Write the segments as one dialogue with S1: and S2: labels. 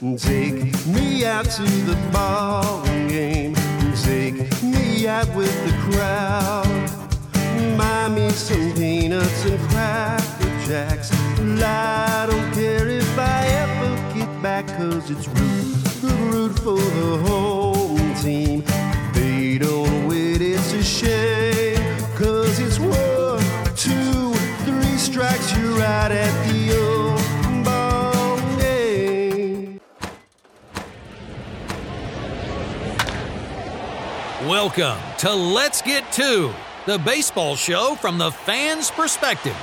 S1: Take me out to the ball game. Take me out with the crowd. Buy me some peanuts and cracker jacks. I don't care if I ever get back, cause it's root, the root for the home team. They don't win, it's a shame. Cause it's one, two, three strikes, you're out at the
S2: Welcome to Let's Get To, the baseball show from the fan's perspective.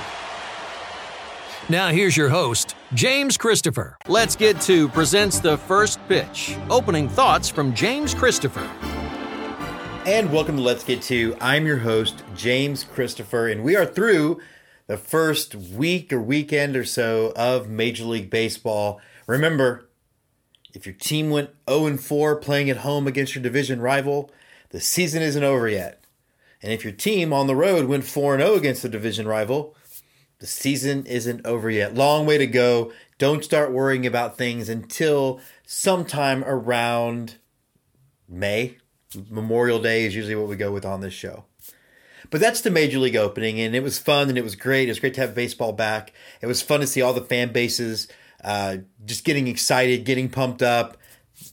S2: Now, here's your host, James Christopher. Let's Get To presents the first pitch. Opening thoughts from James Christopher.
S3: And welcome to Let's Get To. I'm your host, James Christopher, and we are through the first week or weekend or so of Major League Baseball. Remember, if your team went 0 4 playing at home against your division rival, the season isn't over yet. And if your team on the road went 4 0 against the division rival, the season isn't over yet. Long way to go. Don't start worrying about things until sometime around May. Memorial Day is usually what we go with on this show. But that's the Major League opening, and it was fun and it was great. It was great to have baseball back. It was fun to see all the fan bases uh, just getting excited, getting pumped up.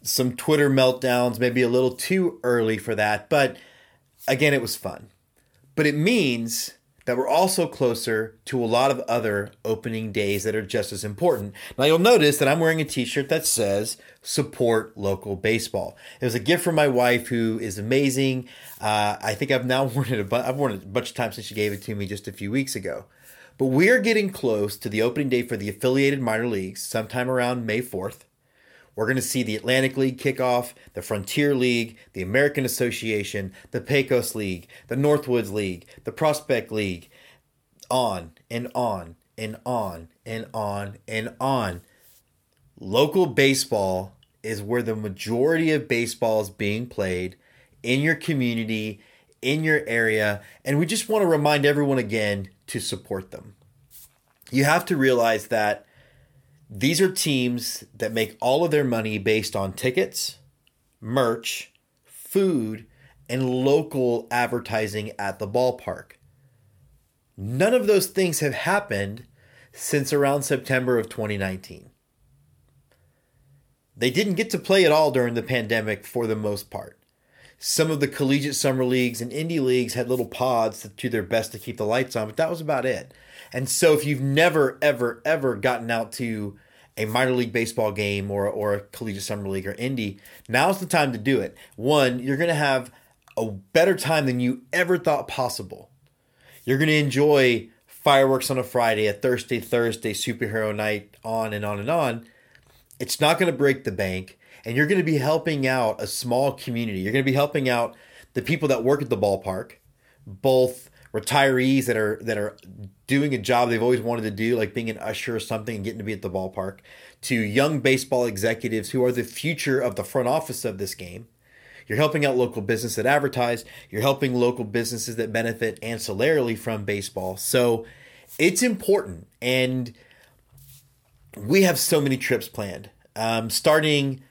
S3: Some Twitter meltdowns, maybe a little too early for that, but again, it was fun. But it means that we're also closer to a lot of other opening days that are just as important. Now, you'll notice that I'm wearing a t shirt that says support local baseball. It was a gift from my wife, who is amazing. Uh, I think I've now worn it, a bu- I've worn it a bunch of times since she gave it to me just a few weeks ago. But we are getting close to the opening day for the affiliated minor leagues sometime around May 4th. We're going to see the Atlantic League kickoff, the Frontier League, the American Association, the Pecos League, the Northwoods League, the Prospect League, on and on and on and on and on. Local baseball is where the majority of baseball is being played in your community, in your area, and we just want to remind everyone again to support them. You have to realize that these are teams that make all of their money based on tickets, merch, food, and local advertising at the ballpark. None of those things have happened since around September of 2019. They didn't get to play at all during the pandemic for the most part. Some of the collegiate summer leagues and indie leagues had little pods to do their best to keep the lights on, but that was about it. And so if you've never, ever, ever gotten out to a minor league baseball game or, or a collegiate summer league or indie, now's the time to do it. One, you're going to have a better time than you ever thought possible. You're going to enjoy fireworks on a Friday, a Thursday, Thursday, superhero night, on and on and on. It's not going to break the bank, and you're going to be helping out a small community. You're going to be helping out the people that work at the ballpark, both retirees that are that are doing a job they've always wanted to do, like being an usher or something and getting to be at the ballpark, to young baseball executives who are the future of the front office of this game. You're helping out local businesses that advertise. You're helping local businesses that benefit ancillarily from baseball. So it's important. And we have so many trips planned. Um, starting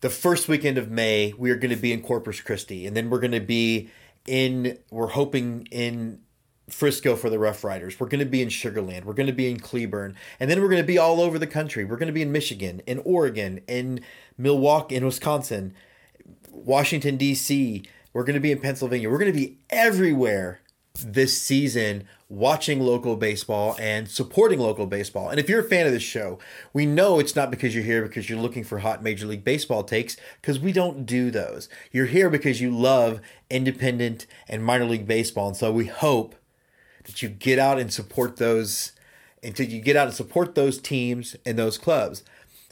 S3: the first weekend of May, we are going to be in Corpus Christi. And then we're going to be in, we're hoping in Frisco for the Rough Riders. We're going to be in Sugarland. We're going to be in Cleburne. And then we're going to be all over the country. We're going to be in Michigan, in Oregon, in Milwaukee, in Wisconsin. Washington, D.C. We're going to be in Pennsylvania. We're going to be everywhere this season watching local baseball and supporting local baseball. And if you're a fan of this show, we know it's not because you're here because you're looking for hot Major League Baseball takes, because we don't do those. You're here because you love independent and minor league baseball. And so we hope that you get out and support those until you get out and support those teams and those clubs.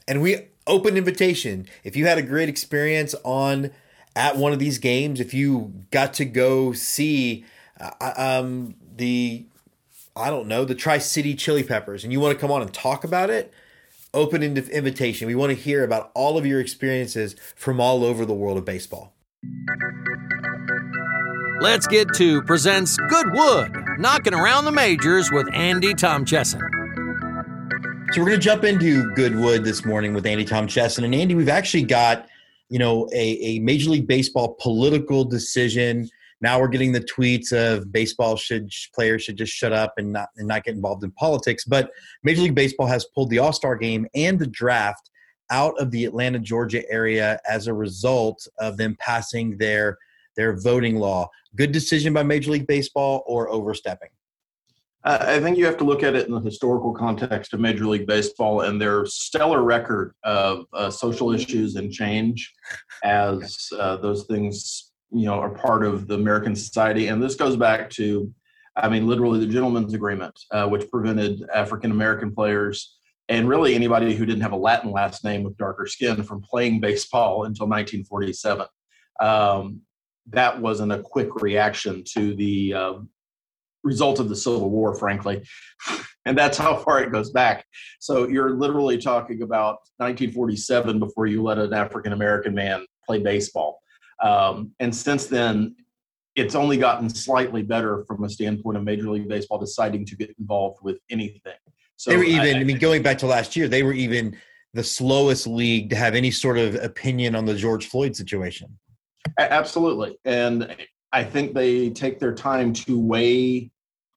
S3: And we open invitation. If you had a great experience on at one of these games, if you got to go see uh, um, the I don't know the Tri City Chili Peppers, and you want to come on and talk about it, open invitation. We want to hear about all of your experiences from all over the world of baseball.
S2: Let's Get To presents Goodwood, knocking around the majors with Andy Tom Chesson.
S3: So we're going to jump into Goodwood this morning with Andy Tom Chesson. And Andy, we've actually got, you know, a, a Major League Baseball political decision. Now we're getting the tweets of baseball should players should just shut up and not and not get involved in politics. But Major League Baseball has pulled the All Star game and the draft out of the Atlanta, Georgia area as a result of them passing their their voting law. Good decision by Major League Baseball or overstepping?
S4: I think you have to look at it in the historical context of Major League Baseball and their stellar record of uh, social issues and change as uh, those things, you know, are part of the American society. And this goes back to, I mean, literally the Gentleman's Agreement, uh, which prevented African American players and really anybody who didn't have a Latin last name with darker skin from playing baseball until 1947. Um, that wasn't a quick reaction to the uh, result of the Civil War, frankly. And that's how far it goes back. So you're literally talking about 1947 before you let an African American man play baseball. Um, and since then, it's only gotten slightly better from a standpoint of Major League Baseball deciding to get involved with anything.
S3: So they were even, I, I mean, going back to last year, they were even the slowest league to have any sort of opinion on the George Floyd situation.
S4: Absolutely. And I think they take their time to weigh,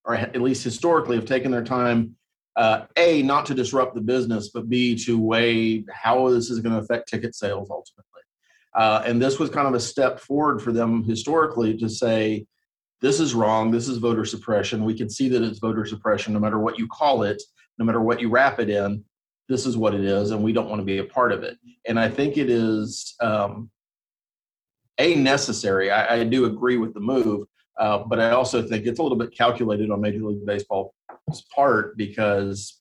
S4: or at least historically have taken their time, uh, A, not to disrupt the business, but B, to weigh how this is going to affect ticket sales ultimately. Uh, and this was kind of a step forward for them historically to say, this is wrong. This is voter suppression. We can see that it's voter suppression no matter what you call it, no matter what you wrap it in. This is what it is, and we don't want to be a part of it. And I think it is um, a necessary. I, I do agree with the move, uh, but I also think it's a little bit calculated on Major League Baseball's part because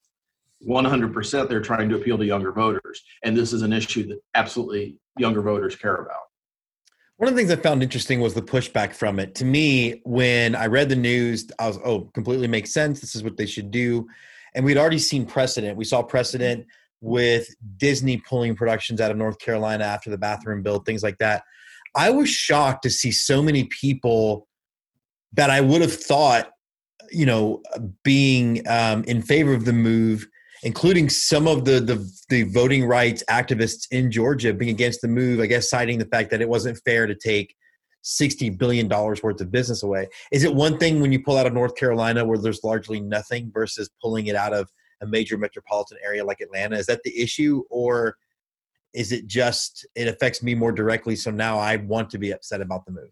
S4: 100% they're trying to appeal to younger voters, and this is an issue that absolutely younger voters care about.
S3: One of the things I found interesting was the pushback from it. To me, when I read the news, I was, oh, completely makes sense. This is what they should do. And we'd already seen precedent. We saw precedent with Disney pulling productions out of North Carolina after the bathroom bill, things like that. I was shocked to see so many people that I would have thought, you know, being um, in favor of the move, including some of the, the the voting rights activists in Georgia being against the move. I guess citing the fact that it wasn't fair to take sixty billion dollars worth of business away. Is it one thing when you pull out of North Carolina where there's largely nothing versus pulling it out of a major metropolitan area like Atlanta? Is that the issue, or is it just it affects me more directly so now i want to be upset about the move?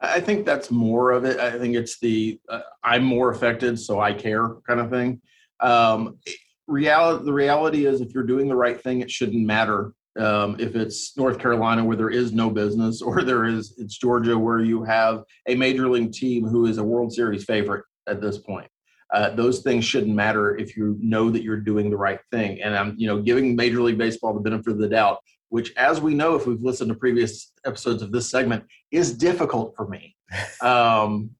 S4: I think that's more of it. I think it's the uh, i'm more affected so i care kind of thing. Um, reality the reality is if you're doing the right thing it shouldn't matter. Um, if it's north carolina where there is no business or there is it's georgia where you have a major league team who is a world series favorite at this point uh, those things shouldn't matter if you know that you're doing the right thing. And I'm, you know, giving Major League Baseball the benefit of the doubt, which, as we know, if we've listened to previous episodes of this segment, is difficult for me. Um,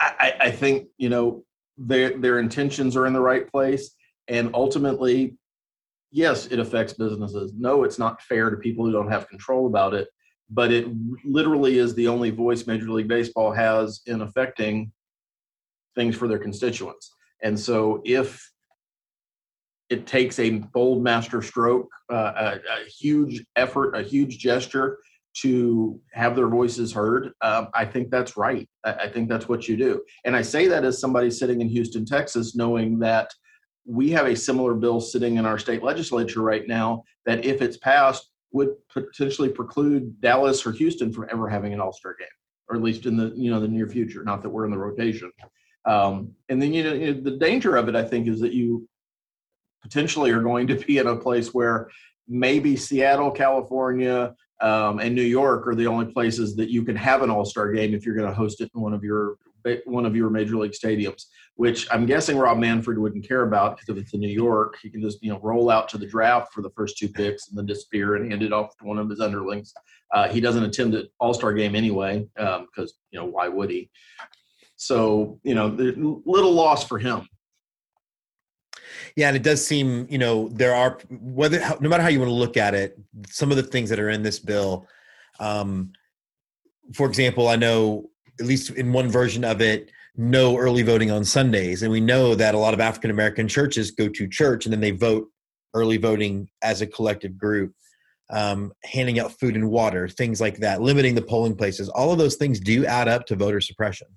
S4: I, I think you know their their intentions are in the right place, and ultimately, yes, it affects businesses. No, it's not fair to people who don't have control about it. But it literally is the only voice Major League Baseball has in affecting things for their constituents. And so if it takes a bold master stroke, uh, a, a, huge effort, a huge gesture to have their voices heard, um, I think that's right. I, I think that's what you do. And I say that as somebody sitting in Houston, Texas, knowing that we have a similar bill sitting in our state legislature right now that, if it's passed, would potentially preclude Dallas or Houston from ever having an All Star game, or at least in the you know the near future. Not that we're in the rotation. Um, and then you know, the danger of it, I think, is that you potentially are going to be in a place where maybe Seattle, California, um, and New York are the only places that you can have an All Star game if you're going to host it in one of your one of your major league stadiums. Which I'm guessing Rob Manfred wouldn't care about because if it's in New York, he can just you know roll out to the draft for the first two picks and then disappear and hand it off to one of his underlings. Uh, he doesn't attend the All Star game anyway because um, you know why would he? So, you know, little loss for him.
S3: Yeah, and it does seem, you know, there are whether no matter how you want to look at it, some of the things that are in this bill. Um, for example, I know at least in one version of it, no early voting on Sundays. And we know that a lot of African American churches go to church and then they vote early voting as a collective group, um, handing out food and water, things like that, limiting the polling places. All of those things do add up to voter suppression.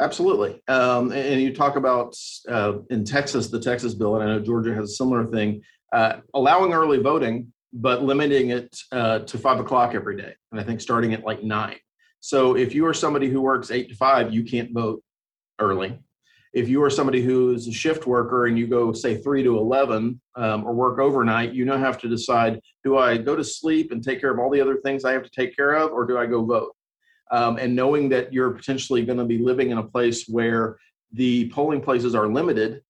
S4: Absolutely. Um, and you talk about uh, in Texas, the Texas bill, and I know Georgia has a similar thing, uh, allowing early voting, but limiting it uh, to five o'clock every day. And I think starting at like nine. So if you are somebody who works eight to five, you can't vote early. If you are somebody who is a shift worker and you go, say, three to 11 um, or work overnight, you now have to decide do I go to sleep and take care of all the other things I have to take care of, or do I go vote? Um, and knowing that you're potentially going to be living in a place where the polling places are limited,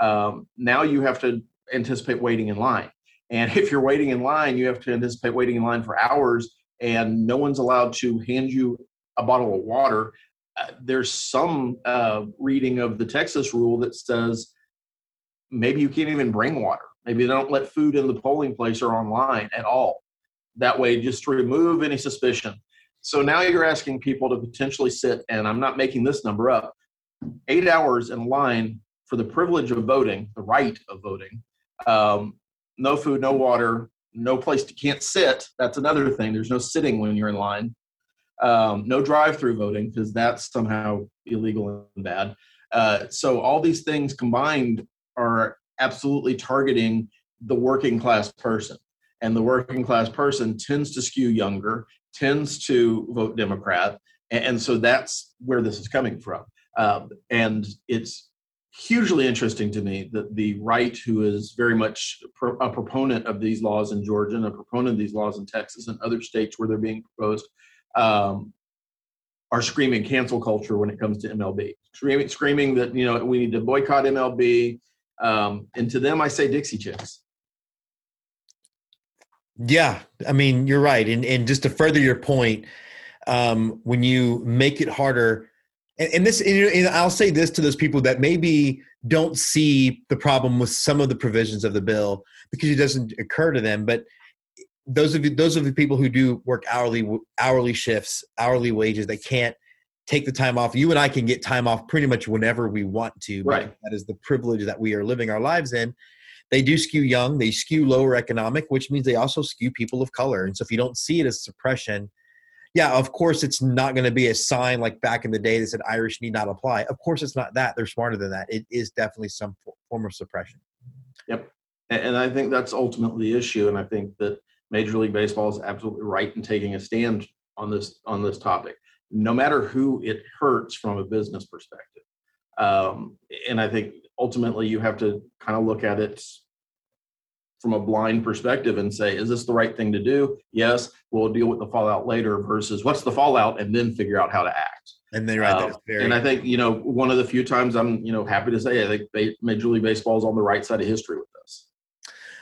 S4: um, now you have to anticipate waiting in line. And if you're waiting in line, you have to anticipate waiting in line for hours, and no one's allowed to hand you a bottle of water. Uh, there's some uh, reading of the Texas rule that says maybe you can't even bring water. Maybe they don't let food in the polling place or online at all. That way, just to remove any suspicion. So now you're asking people to potentially sit, and I'm not making this number up, eight hours in line for the privilege of voting, the right of voting. Um, no food, no water, no place to can't sit. That's another thing. There's no sitting when you're in line. Um, no drive-through voting because that's somehow illegal and bad. Uh, so all these things combined are absolutely targeting the working class person, and the working class person tends to skew younger, tends to vote Democrat, and, so that's where this is coming from. Um, and it's hugely interesting to me that the right, who is very much a proponent of these laws in Georgia and a proponent of these laws in Texas and other states where they're being proposed, um, are screaming cancel culture when it comes to MLB. Screaming, screaming that you know we need to boycott MLB. Um, and to them, I say Dixie Chicks.
S3: Yeah, I mean you're right, and and just to further your point, um, when you make it harder and, and this and I'll say this to those people that maybe don't see the problem with some of the provisions of the bill because it doesn't occur to them but those of you those of the people who do work hourly hourly shifts hourly wages they can't take the time off. You and i can get time off pretty much whenever we want to
S4: right.
S3: that is the privilege that we are living our lives in they do skew young they skew lower economic which means they also skew people of color and so if you don't see it as suppression yeah, of course, it's not going to be a sign like back in the day that said Irish need not apply. Of course, it's not that. They're smarter than that. It is definitely some form of suppression.
S4: Yep. And I think that's ultimately the issue. And I think that Major League Baseball is absolutely right in taking a stand on this on this topic, no matter who it hurts from a business perspective. Um, and I think ultimately you have to kind of look at it from a blind perspective and say, is this the right thing to do? Yes, we'll deal with the fallout later versus what's the fallout and then figure out how to act.
S3: And then right, um,
S4: very- and I think, you know, one of the few times I'm, you know, happy to say, I think Major League Baseball is on the right side of history with this.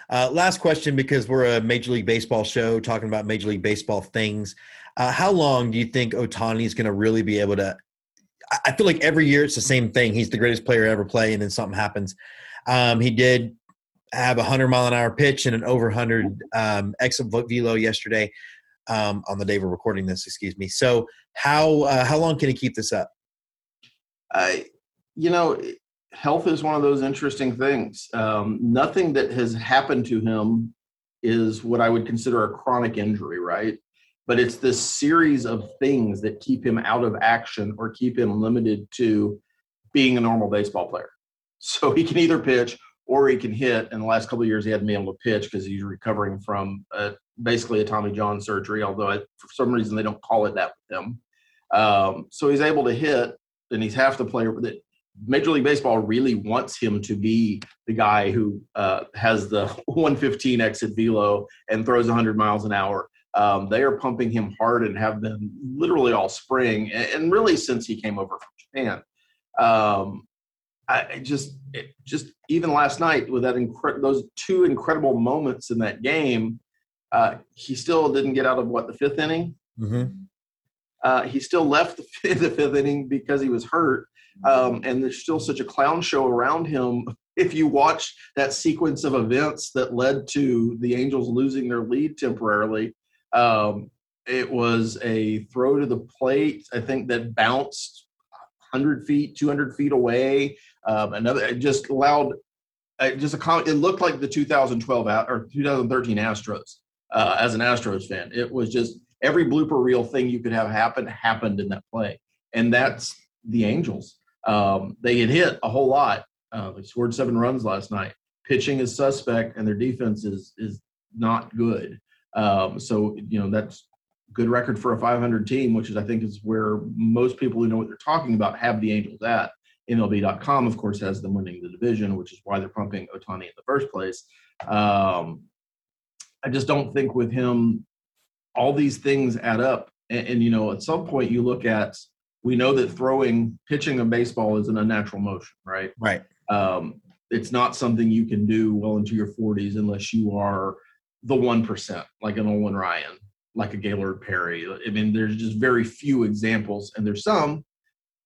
S3: Uh, last question, because we're a Major League Baseball show talking about Major League Baseball things. Uh, how long do you think Ohtani is going to really be able to? I feel like every year it's the same thing. He's the greatest player ever play, and then something happens. Um, he did have a 100 mile an hour pitch and an over 100 um, exit velo yesterday um, on the day we're recording this. Excuse me. So how uh, how long can he keep this up?
S4: I, you know, health is one of those interesting things. Um, nothing that has happened to him is what I would consider a chronic injury, right? But it's this series of things that keep him out of action or keep him limited to being a normal baseball player. So he can either pitch or he can hit. In the last couple of years, he hadn't been able to pitch because he's recovering from uh, basically a Tommy John surgery, although I, for some reason they don't call it that with him. Um, so he's able to hit, and he's half the player that Major League Baseball really wants him to be the guy who uh, has the 115 exit velo and throws 100 miles an hour. Um, they are pumping him hard and have been literally all spring, and really since he came over from Japan. Um, I just, just even last night with that incre- those two incredible moments in that game, uh, he still didn't get out of what the fifth inning.
S3: Mm-hmm.
S4: Uh, he still left the, the, fifth inning because he was hurt, um, and there's still such a clown show around him. If you watch that sequence of events that led to the Angels losing their lead temporarily, um, it was a throw to the plate. I think that bounced 100 feet, 200 feet away. Um, another, just allowed, uh, just a comment. It looked like the 2012 or 2013 Astros uh, as an Astros fan. It was just every blooper reel thing you could have happen happened in that play. And that's the Angels. Um, they had hit a whole lot. Uh, they scored seven runs last night. Pitching is suspect, and their defense is is not good. Um, so you know that's good record for a 500 team, which is I think is where most people who know what they're talking about have the Angels at. MLB.com, of course, has them winning the division, which is why they're pumping Ohtani in the first place. Um, I just don't think with him, all these things add up. And, and, you know, at some point you look at, we know that throwing, pitching a baseball is an unnatural motion, right?
S3: Right.
S4: Um, it's not something you can do well into your 40s unless you are the 1%, like an Nolan Ryan like a Gaylord Perry. I mean, there's just very few examples, and there's some,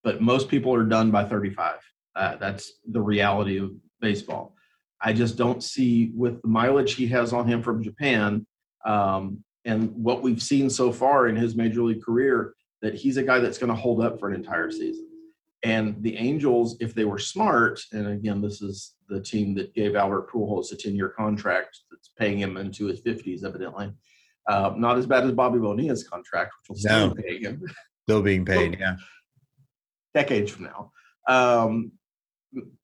S4: but most people are done by 35. Uh, that's the reality of baseball. I just don't see with the mileage he has on him from Japan um, and what we've seen so far in his major league career that he's a guy that's going to hold up for an entire season. And the Angels, if they were smart, and again, this is the team that gave Albert Pujols a 10-year contract that's paying him into his 50s, evidently. Uh, not as bad as Bobby Bonilla's contract, which will still no. pay him.
S3: Still being paid, yeah.
S4: Decades from now. Um,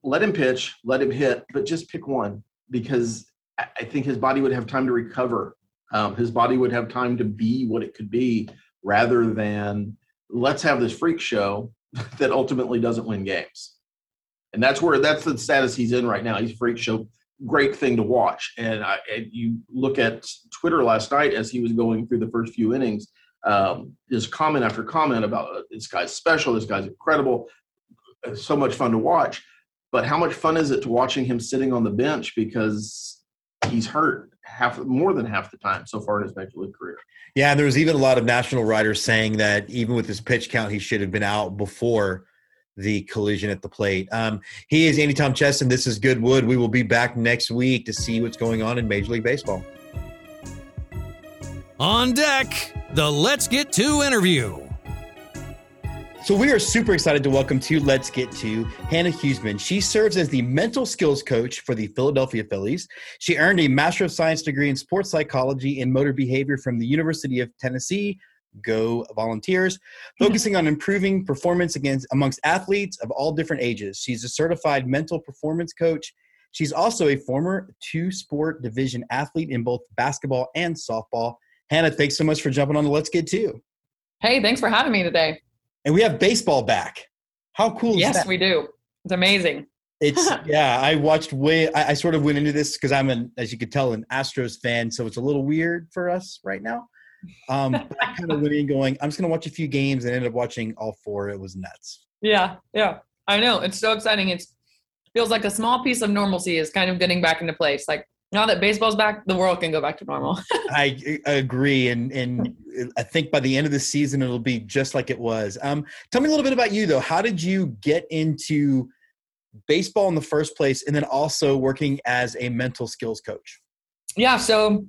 S4: let him pitch, let him hit, but just pick one because I think his body would have time to recover. Um, his body would have time to be what it could be rather than let's have this freak show that ultimately doesn't win games. And that's where that's the status he's in right now. He's freak show great thing to watch. And, I, and you look at Twitter last night as he was going through the first few innings, um, comment after comment about uh, this guy's special, this guy's incredible, it's so much fun to watch. But how much fun is it to watching him sitting on the bench because he's hurt half more than half the time so far in his major league career.
S3: Yeah, and there was even a lot of national writers saying that even with his pitch count, he should have been out before the collision at the plate. Um, he is Andy Tom Cheston. This is Goodwood. We will be back next week to see what's going on in Major League Baseball.
S2: On deck, the Let's Get To interview.
S3: So we are super excited to welcome to Let's Get To Hannah Huseman. She serves as the mental skills coach for the Philadelphia Phillies. She earned a Master of Science degree in sports psychology and motor behavior from the University of Tennessee Go Volunteers, focusing on improving performance against amongst athletes of all different ages. She's a certified mental performance coach. She's also a former two sport division athlete in both basketball and softball. Hannah, thanks so much for jumping on the Let's Get To.
S5: Hey, thanks for having me today.
S3: And we have baseball back. How cool
S5: yes,
S3: that?
S5: we do. It's amazing.
S3: It's yeah. I watched way. I, I sort of went into this because I'm an, as you could tell, an Astros fan. So it's a little weird for us right now. Um, I kind of went in going, I'm just going to watch a few games and ended up watching all four. It was nuts.
S5: Yeah, yeah. I know. It's so exciting. It feels like a small piece of normalcy is kind of getting back into place. Like now that baseball's back, the world can go back to normal.
S3: I, I, agree, and and I think by the end of the season it'll be just like it was. Um, tell me a little bit about you though. How did you get into baseball in the first place, and then also working as a mental skills coach?
S5: Yeah, so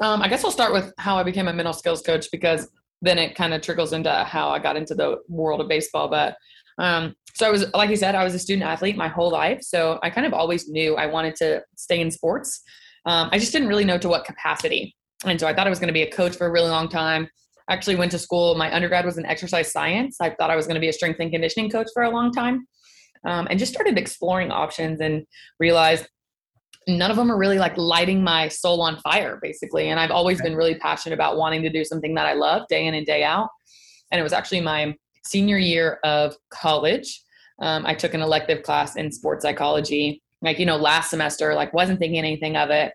S5: um, I guess I'll start with how I became a mental skills coach because then it kind of trickles into how I got into the world of baseball. But um, so I was, like you said, I was a student athlete my whole life. So I kind of always knew I wanted to stay in sports. Um, I just didn't really know to what capacity. And so I thought I was going to be a coach for a really long time. I actually went to school. My undergrad was in exercise science. I thought I was going to be a strength and conditioning coach for a long time. Um, and just started exploring options and realized none of them are really like lighting my soul on fire basically and i've always been really passionate about wanting to do something that i love day in and day out and it was actually my senior year of college um, i took an elective class in sports psychology like you know last semester like wasn't thinking anything of it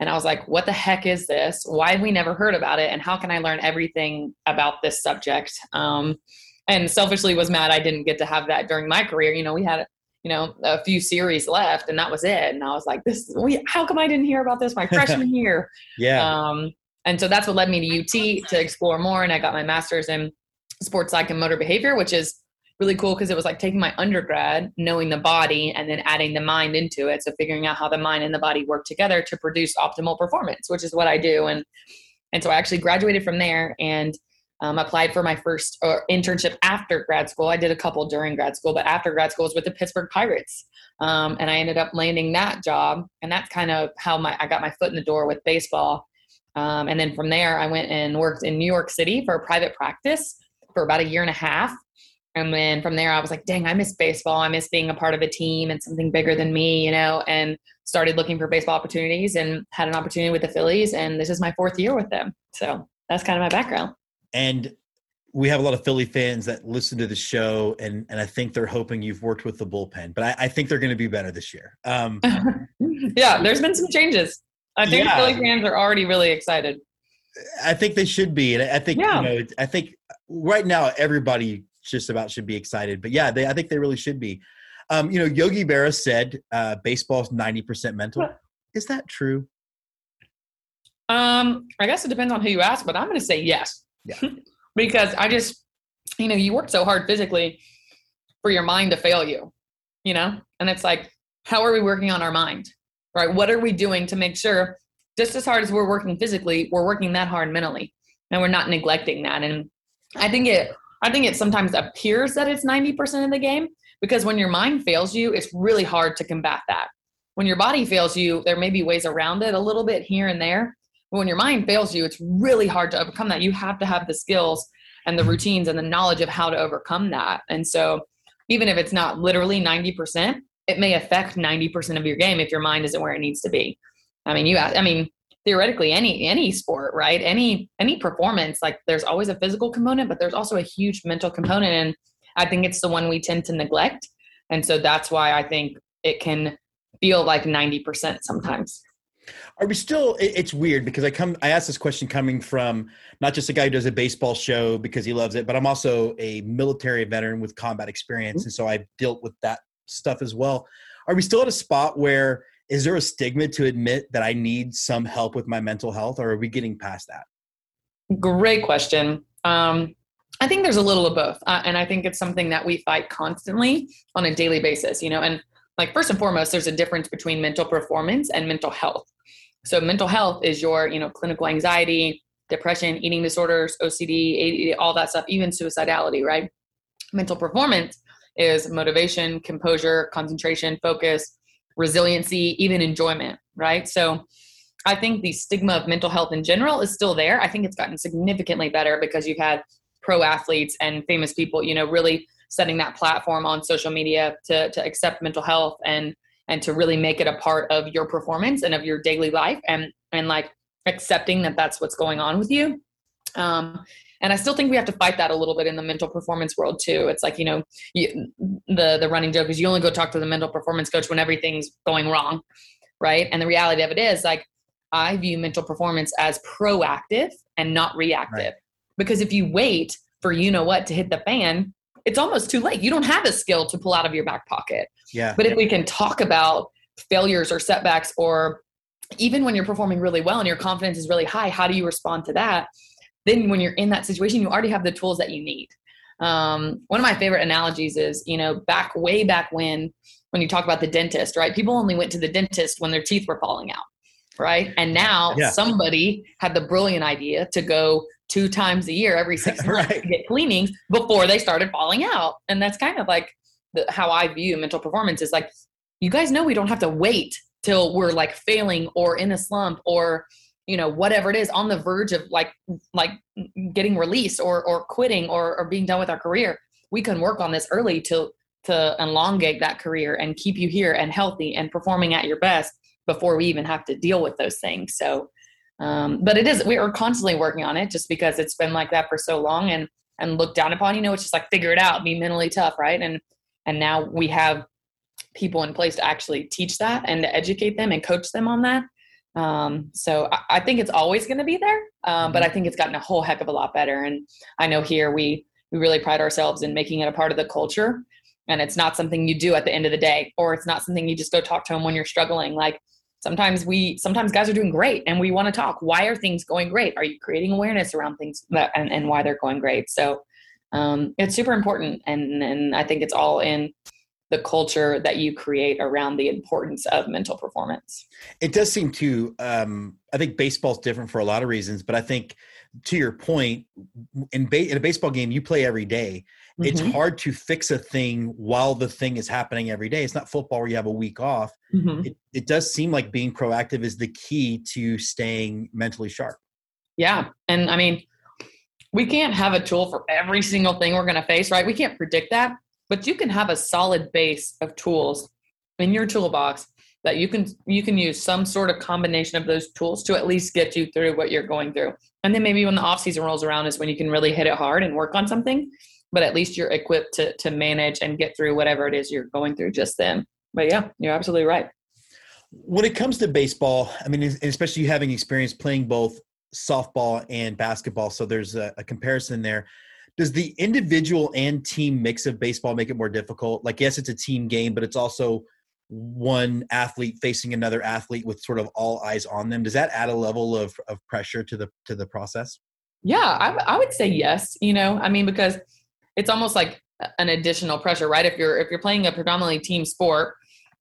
S5: and i was like what the heck is this why have we never heard about it and how can i learn everything about this subject um, and selfishly was mad i didn't get to have that during my career you know we had you know, a few series left, and that was it. And I was like, "This, we, how come I didn't hear about this my freshman year?"
S3: yeah.
S5: Um, and so that's what led me to UT to explore more, and I got my master's in sports psych and motor behavior, which is really cool because it was like taking my undergrad, knowing the body, and then adding the mind into it. So figuring out how the mind and the body work together to produce optimal performance, which is what I do. And and so I actually graduated from there and Um, applied for my first uh, internship after grad school. I did a couple during grad school, but after grad school was with the Pittsburgh Pirates, um, and I ended up landing that job. And that's kind of how my I got my foot in the door with baseball. Um, and then from there, I went and worked in New York City for a private practice for about a year and a half. And then from there, I was like, dang, I miss baseball. I miss being a part of a team and something bigger than me, you know, and started looking for baseball opportunities and had an opportunity with the Phillies. And this is my fourth year with them. So that's kind of my background.
S3: And we have a lot of Philly fans that listen to the show, and, and I think they're hoping you've worked with the bullpen, but I, I think they're going to be better this year. Um,
S5: yeah, there's been some changes. I think yeah. Philly fans are already really excited.
S3: I think they should be, and I think yeah. you know, I think right now everybody just about should be excited. But yeah, they, I think they really should be. Um, you know, Yogi Berra said uh, baseball's ninety percent mental. Is that true?
S5: Um, I guess it depends on who you ask, but I'm going to say yes.
S3: Yeah,
S5: because I just, you know, you work so hard physically for your mind to fail you, you know, and it's like, how are we working on our mind? right? What are we doing to make sure, just as hard as we're working physically, we're working that hard mentally, and we're not neglecting that. And I think it, I think it sometimes appears that it's ninety percent of the game because when your mind fails you, it's really hard to combat that. When your body fails you, there may be ways around it a little bit here and there. But when your mind fails you, it's really hard to overcome that. You have to have the skills and the routines and the knowledge of how to overcome that. And so, even if it's not literally 90%, it may affect 90% of your game if your mind isn't where it needs to be. I mean, you, I mean, theoretically any any sport right any any performance like there's always a physical component but there's also a huge mental component and i think it's the one we tend to neglect and so that's why i think it can feel like 90% sometimes
S3: are we still it's weird because i come i ask this question coming from not just a guy who does a baseball show because he loves it but i'm also a military veteran with combat experience mm-hmm. and so i've dealt with that stuff as well. Are we still at a spot where is there a stigma to admit that I need some help with my mental health, or are we getting past that?
S5: Great question. Um, I think there's a little of both, uh, and I think it's something that we fight constantly on a daily basis. You know, and like first and foremost, there's a difference between mental performance and mental health. So mental health is your, you know, clinical anxiety, depression, eating disorders, OCD, ADD, all that stuff, even suicidality, right? Mental performance is motivation, composure, concentration, focus, resiliency, even enjoyment, right? So I think the stigma of mental health in general is still there. I think it's gotten significantly better because you've had pro athletes and famous people, you know, really setting that platform on social media to, to accept mental health and and to really make it a part of your performance and of your daily life and and like accepting that that's what's going on with you um, and I still think we have to fight that a little bit in the mental performance world too. It's like you know, you, the the running joke is you only go talk to the mental performance coach when everything's going wrong, right? And the reality of it is like I view mental performance as proactive and not reactive. Right. Because if you wait for you know what to hit the fan, it's almost too late. You don't have a skill to pull out of your back pocket.
S3: Yeah.
S5: But if we can talk about failures or setbacks or even when you're performing really well and your confidence is really high, how do you respond to that? Then when you're in that situation, you already have the tools that you need. Um, one of my favorite analogies is, you know, back way back when, when you talk about the dentist, right? People only went to the dentist when their teeth were falling out, right? And now yeah. somebody had the brilliant idea to go two times a year, every six months, right. to get cleanings before they started falling out. And that's kind of like the, how I view mental performance is like, you guys know we don't have to wait till we're like failing or in a slump or you know whatever it is on the verge of like like getting released or or quitting or or being done with our career we can work on this early to to elongate that career and keep you here and healthy and performing at your best before we even have to deal with those things. So um, but it is we are constantly working on it just because it's been like that for so long and and looked down upon you know it's just like figure it out be mentally tough right? And and now we have people in place to actually teach that and to educate them and coach them on that um, so I, I, think it's always going to be there, um, but I mm-hmm. think it's gotten a whole heck of a lot better. And I know here we we really pride ourselves in making it a part of the culture, and it's not something you do at the end of the day, or it's not something you just go talk to them when you're struggling. Like sometimes we sometimes guys are doing great, and we want to talk. Why are things going great? Are you creating awareness around things that, and and why they're going great? So um, it's super important, and and I think it's all in the culture that you create around the importance of mental performance.
S3: It does seem to. Um, I think baseball's different for a lot of reasons, but I think to your point, in, ba- in a baseball game, you play every day. Mm-hmm. It's hard to fix a thing while the thing is happening every day. It's not football where you have a week off. Mm-hmm. It, it does seem like being proactive is the key to staying mentally sharp.
S5: Yeah. And I mean, we can't have a tool for every single thing we're going to face, right? We can't predict that, but you can have a solid base of tools in your toolbox that you can you can use some sort of combination of those tools to at least get you through what you're going through. And then maybe when the off season rolls around is when you can really hit it hard and work on something, but at least you're equipped to to manage and get through whatever it is you're going through just then. But yeah, you're absolutely right.
S3: When it comes to baseball, I mean, especially you having experience playing both softball and basketball, so there's a, a comparison there. Does the individual and team mix of baseball make it more difficult? Like, yes, it's a team game, but it's also one athlete facing another athlete with sort of all eyes on them. Does that add a level of, of pressure to the to the process?
S5: Yeah, I, I would say yes. You know, I mean, because it's almost like an additional pressure, right? If you're if you're playing a predominantly team sport,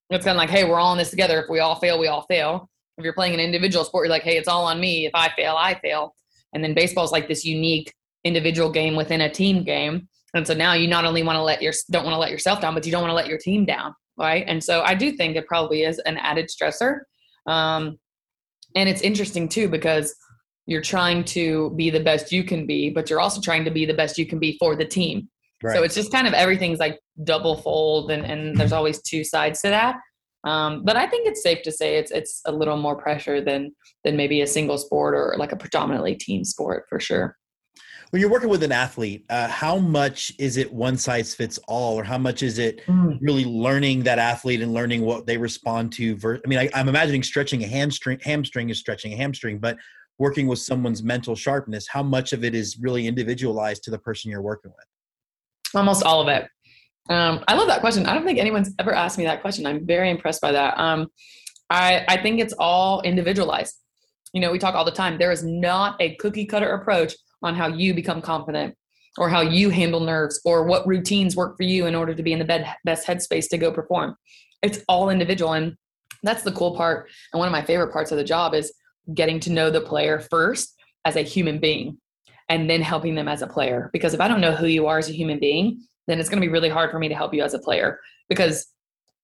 S5: it's kind of like, hey, we're all in this together. If we all fail, we all fail if you're playing an individual sport, you're like, hey, it's all on me. If I fail, I fail. And then baseball is like this unique individual game within a team game. And so now you not only want to let your don't want to let yourself down, but you don't want to let your team down, right? And so I do think it probably is an added stressor. Um, and it's interesting too because you're trying to be the best you can be, but you're also trying to be the best you can be for the team. Right. So it's just kind of everything's like double fold, and, and there's always two sides to that. Um, but I think it's safe to say it's it's a little more pressure than than maybe a single sport or like a predominantly team sport for sure.
S3: When you're working with an athlete, uh, how much is it one size fits all, or how much is it mm. really learning that athlete and learning what they respond to? Ver- I mean, I, I'm imagining stretching a hamstring. Hamstring is stretching a hamstring, but working with someone's mental sharpness, how much of it is really individualized to the person you're working with?
S5: Almost all of it. Um, I love that question. I don't think anyone's ever asked me that question. I'm very impressed by that. Um, I, I think it's all individualized. You know, we talk all the time. There is not a cookie cutter approach on how you become confident or how you handle nerves or what routines work for you in order to be in the bed, best headspace to go perform. It's all individual. And that's the cool part. And one of my favorite parts of the job is getting to know the player first as a human being and then helping them as a player. Because if I don't know who you are as a human being, then it's going to be really hard for me to help you as a player because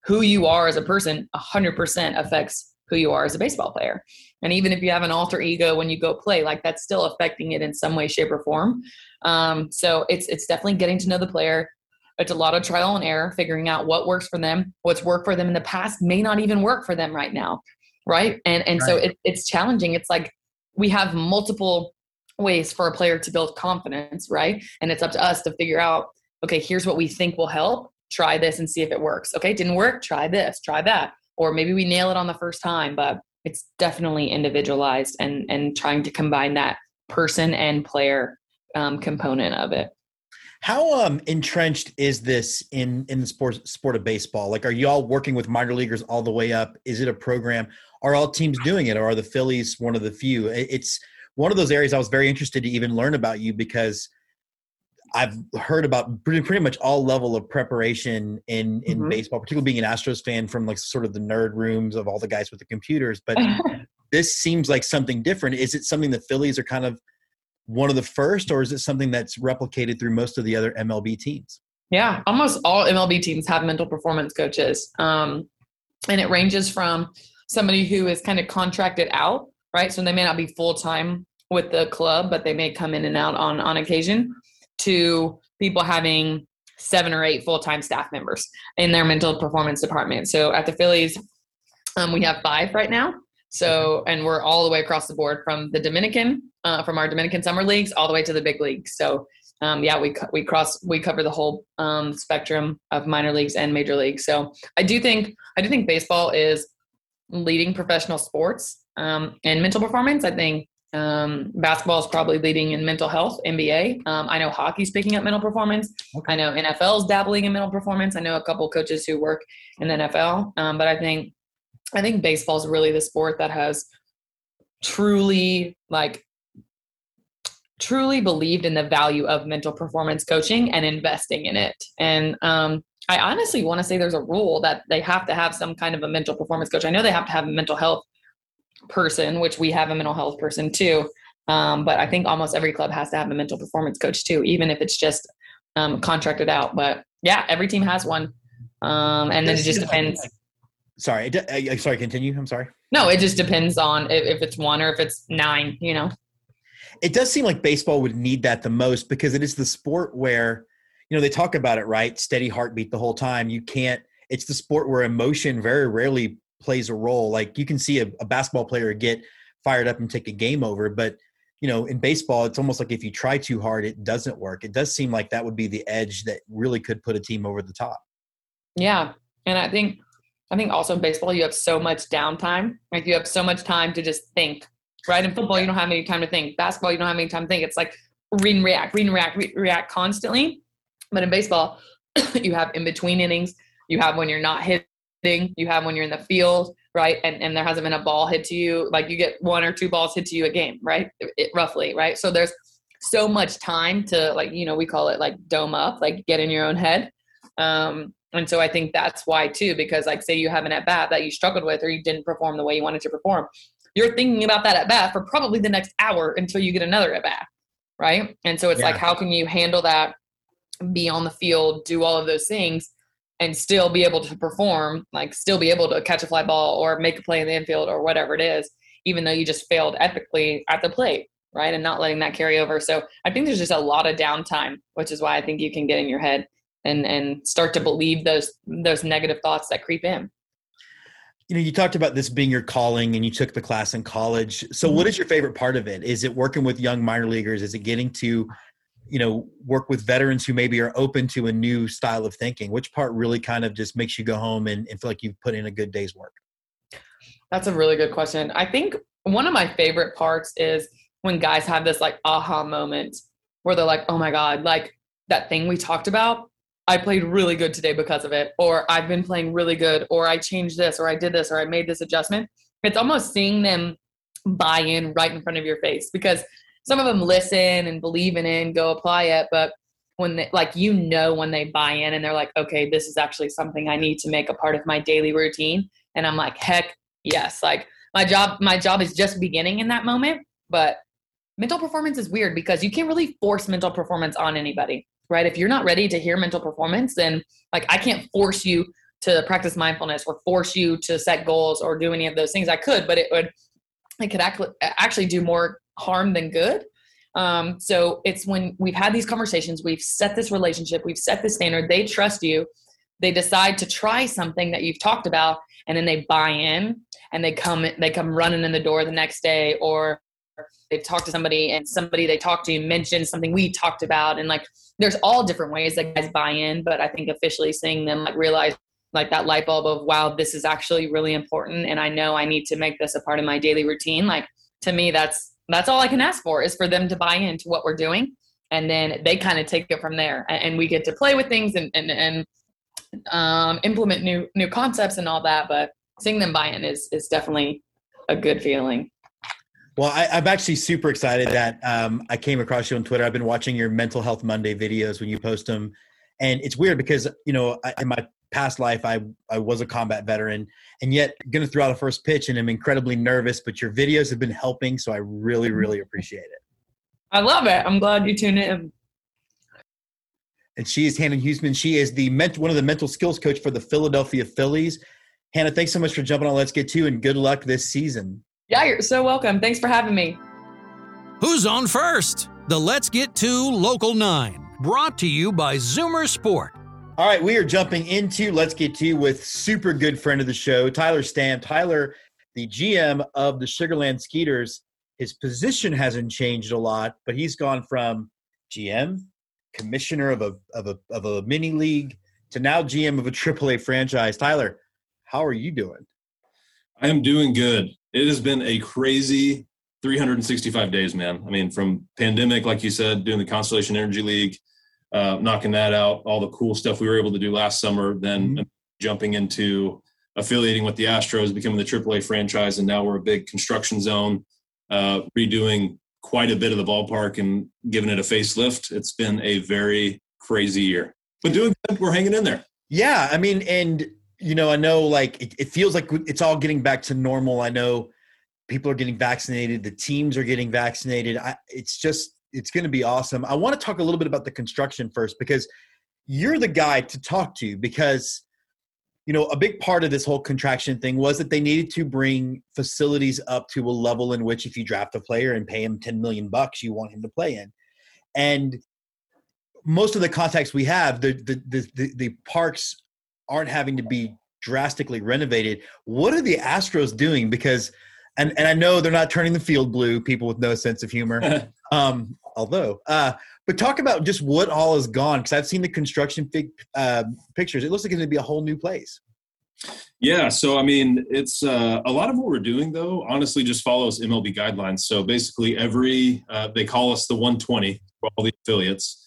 S5: who you are as a person 100% affects who you are as a baseball player. And even if you have an alter ego when you go play, like that's still affecting it in some way, shape, or form. Um, so it's it's definitely getting to know the player. It's a lot of trial and error, figuring out what works for them, what's worked for them in the past may not even work for them right now, right? And and right. so it, it's challenging. It's like we have multiple ways for a player to build confidence, right? And it's up to us to figure out okay, here's what we think will help. Try this and see if it works. Okay, didn't work. Try this. Try that. Or maybe we nail it on the first time, but it's definitely individualized and and trying to combine that person and player um, component of it.
S3: How um, entrenched is this in in the sport sport of baseball? Like, are you all working with minor leaguers all the way up? Is it a program? Are all teams doing it, or are the Phillies one of the few? It's one of those areas I was very interested to even learn about you because I've heard about pretty, pretty much all level of preparation in in mm-hmm. baseball, particularly being an Astros fan from like sort of the nerd rooms of all the guys with the computers. But this seems like something different. Is it something the Phillies are kind of one of the first, or is it something that's replicated through most of the other MLB teams?
S5: Yeah, almost all MLB teams have mental performance coaches, um, and it ranges from somebody who is kind of contracted out, right? So they may not be full time with the club, but they may come in and out on on occasion to people having seven or eight full-time staff members in their mental performance department. So at the Phillies, um, we have five right now. So, and we're all the way across the board from the Dominican, uh, from our Dominican summer leagues, all the way to the big leagues. So, um, yeah, we we cross we cover the whole um, spectrum of minor leagues and major leagues. So, I do think I do think baseball is leading professional sports um, and mental performance. I think um, basketball is probably leading in mental health, NBA. Um, I know hockey's picking up mental performance. Okay. I know NFL's dabbling in mental performance. I know a couple coaches who work in the NFL. Um, but I think I think baseball is really the sport that has truly like truly believed in the value of mental performance coaching and investing in it. And um, I honestly want to say there's a rule that they have to have some kind of a mental performance coach. I know they have to have a mental health person, which we have a mental health person too. Um, but I think almost every club has to have a mental performance coach too, even if it's just um, contracted out. But yeah, every team has one. Um, and then it just depends.
S3: Sorry, I, sorry. Continue. I'm sorry.
S5: No, it just depends on if, if it's one or if it's nine. You know,
S3: it does seem like baseball would need that the most because it is the sport where you know they talk about it right, steady heartbeat the whole time. You can't. It's the sport where emotion very rarely plays a role. Like you can see a, a basketball player get fired up and take a game over, but you know, in baseball, it's almost like if you try too hard, it doesn't work. It does seem like that would be the edge that really could put a team over the top.
S5: Yeah, and I think I think also in baseball you have so much downtime. Like you have so much time to just think. Right in football, you don't have any time to think. Basketball, you don't have any time to think. It's like read and react, read and react, re- react constantly. But in baseball, you have in between innings. You have when you're not hitting. You have when you're in the field, right? And and there hasn't been a ball hit to you. Like you get one or two balls hit to you a game, right? It, roughly, right? So there's so much time to like you know we call it like dome up, like get in your own head. Um, and so I think that's why too, because like say you have an at bat that you struggled with or you didn't perform the way you wanted to perform, you're thinking about that at bat for probably the next hour until you get another at bat. Right. And so it's yeah. like, how can you handle that, be on the field, do all of those things, and still be able to perform, like still be able to catch a fly ball or make a play in the infield or whatever it is, even though you just failed epically at the plate. Right. And not letting that carry over. So I think there's just a lot of downtime, which is why I think you can get in your head and and start to believe those those negative thoughts that creep in
S3: you know you talked about this being your calling and you took the class in college so what mm-hmm. is your favorite part of it is it working with young minor leaguers is it getting to you know work with veterans who maybe are open to a new style of thinking which part really kind of just makes you go home and, and feel like you've put in a good day's work
S5: that's a really good question i think one of my favorite parts is when guys have this like aha moment where they're like oh my god like that thing we talked about I played really good today because of it, or I've been playing really good, or I changed this, or I did this, or I made this adjustment. It's almost seeing them buy in right in front of your face because some of them listen and believe in it and go apply it, but when they, like you know when they buy in and they're like, okay, this is actually something I need to make a part of my daily routine, and I'm like, heck yes, like my job my job is just beginning in that moment, but mental performance is weird because you can't really force mental performance on anybody right? If you're not ready to hear mental performance, then like I can't force you to practice mindfulness or force you to set goals or do any of those things. I could, but it would it could actually do more harm than good. Um, so it's when we've had these conversations, we've set this relationship, we've set the standard, they trust you, they decide to try something that you've talked about, and then they buy in and they come they come running in the door the next day or they've talked to somebody and somebody they talked to mentioned something we talked about and like there's all different ways that guys buy in but i think officially seeing them like realize like that light bulb of wow this is actually really important and i know i need to make this a part of my daily routine like to me that's that's all i can ask for is for them to buy into what we're doing and then they kind of take it from there and we get to play with things and and, and um, implement new new concepts and all that but seeing them buy in is is definitely a good feeling
S3: well, I, am actually super excited that um, I came across you on Twitter. I've been watching your Mental Health Monday videos when you post them, and it's weird because you know I, in my past life I I was a combat veteran, and yet going to throw out a first pitch, and I'm incredibly nervous. But your videos have been helping, so I really mm-hmm. really appreciate it.
S5: I love it. I'm glad you tuned in.
S3: And she is Hannah Huesman. She is the ment- one of the mental skills coach for the Philadelphia Phillies. Hannah, thanks so much for jumping on Let's Get To, and good luck this season.
S5: Yeah, you're so welcome. Thanks for having me.
S2: Who's on first? The Let's Get to Local 9, brought to you by Zoomer Sport.
S3: All right, we are jumping into Let's Get to You with super good friend of the show, Tyler Stamm. Tyler, the GM of the Sugarland Skeeters, his position hasn't changed a lot, but he's gone from GM, commissioner of a of a of a mini league, to now GM of a AAA franchise. Tyler, how are you doing?
S6: I am doing good it has been a crazy 365 days, man. I mean, from pandemic, like you said, doing the Constellation Energy League, uh, knocking that out, all the cool stuff we were able to do last summer, then mm-hmm. jumping into affiliating with the Astros, becoming the AAA franchise, and now we're a big construction zone, uh, redoing quite a bit of the ballpark and giving it a facelift. It's been a very crazy year, but doing good. We're hanging in there.
S3: Yeah, I mean, and you know, I know like it, it, feels like it's all getting back to normal. I know people are getting vaccinated, the teams are getting vaccinated. I, it's just it's going to be awesome. I want to talk a little bit about the construction first because you're the guy to talk to because you know a big part of this whole contraction thing was that they needed to bring facilities up to a level in which if you draft a player and pay him 10 million bucks you want him to play in and most of the contacts we have the the the, the, the parks aren't having to be drastically renovated what are the astros doing because and and I know they're not turning the field blue. People with no sense of humor. um, although, uh, but talk about just what all is gone because I've seen the construction fig, uh, pictures. It looks like it's going to be a whole new place.
S6: Yeah, so I mean, it's uh, a lot of what we're doing though. Honestly, just follows MLB guidelines. So basically, every uh, they call us the 120 for all the affiliates.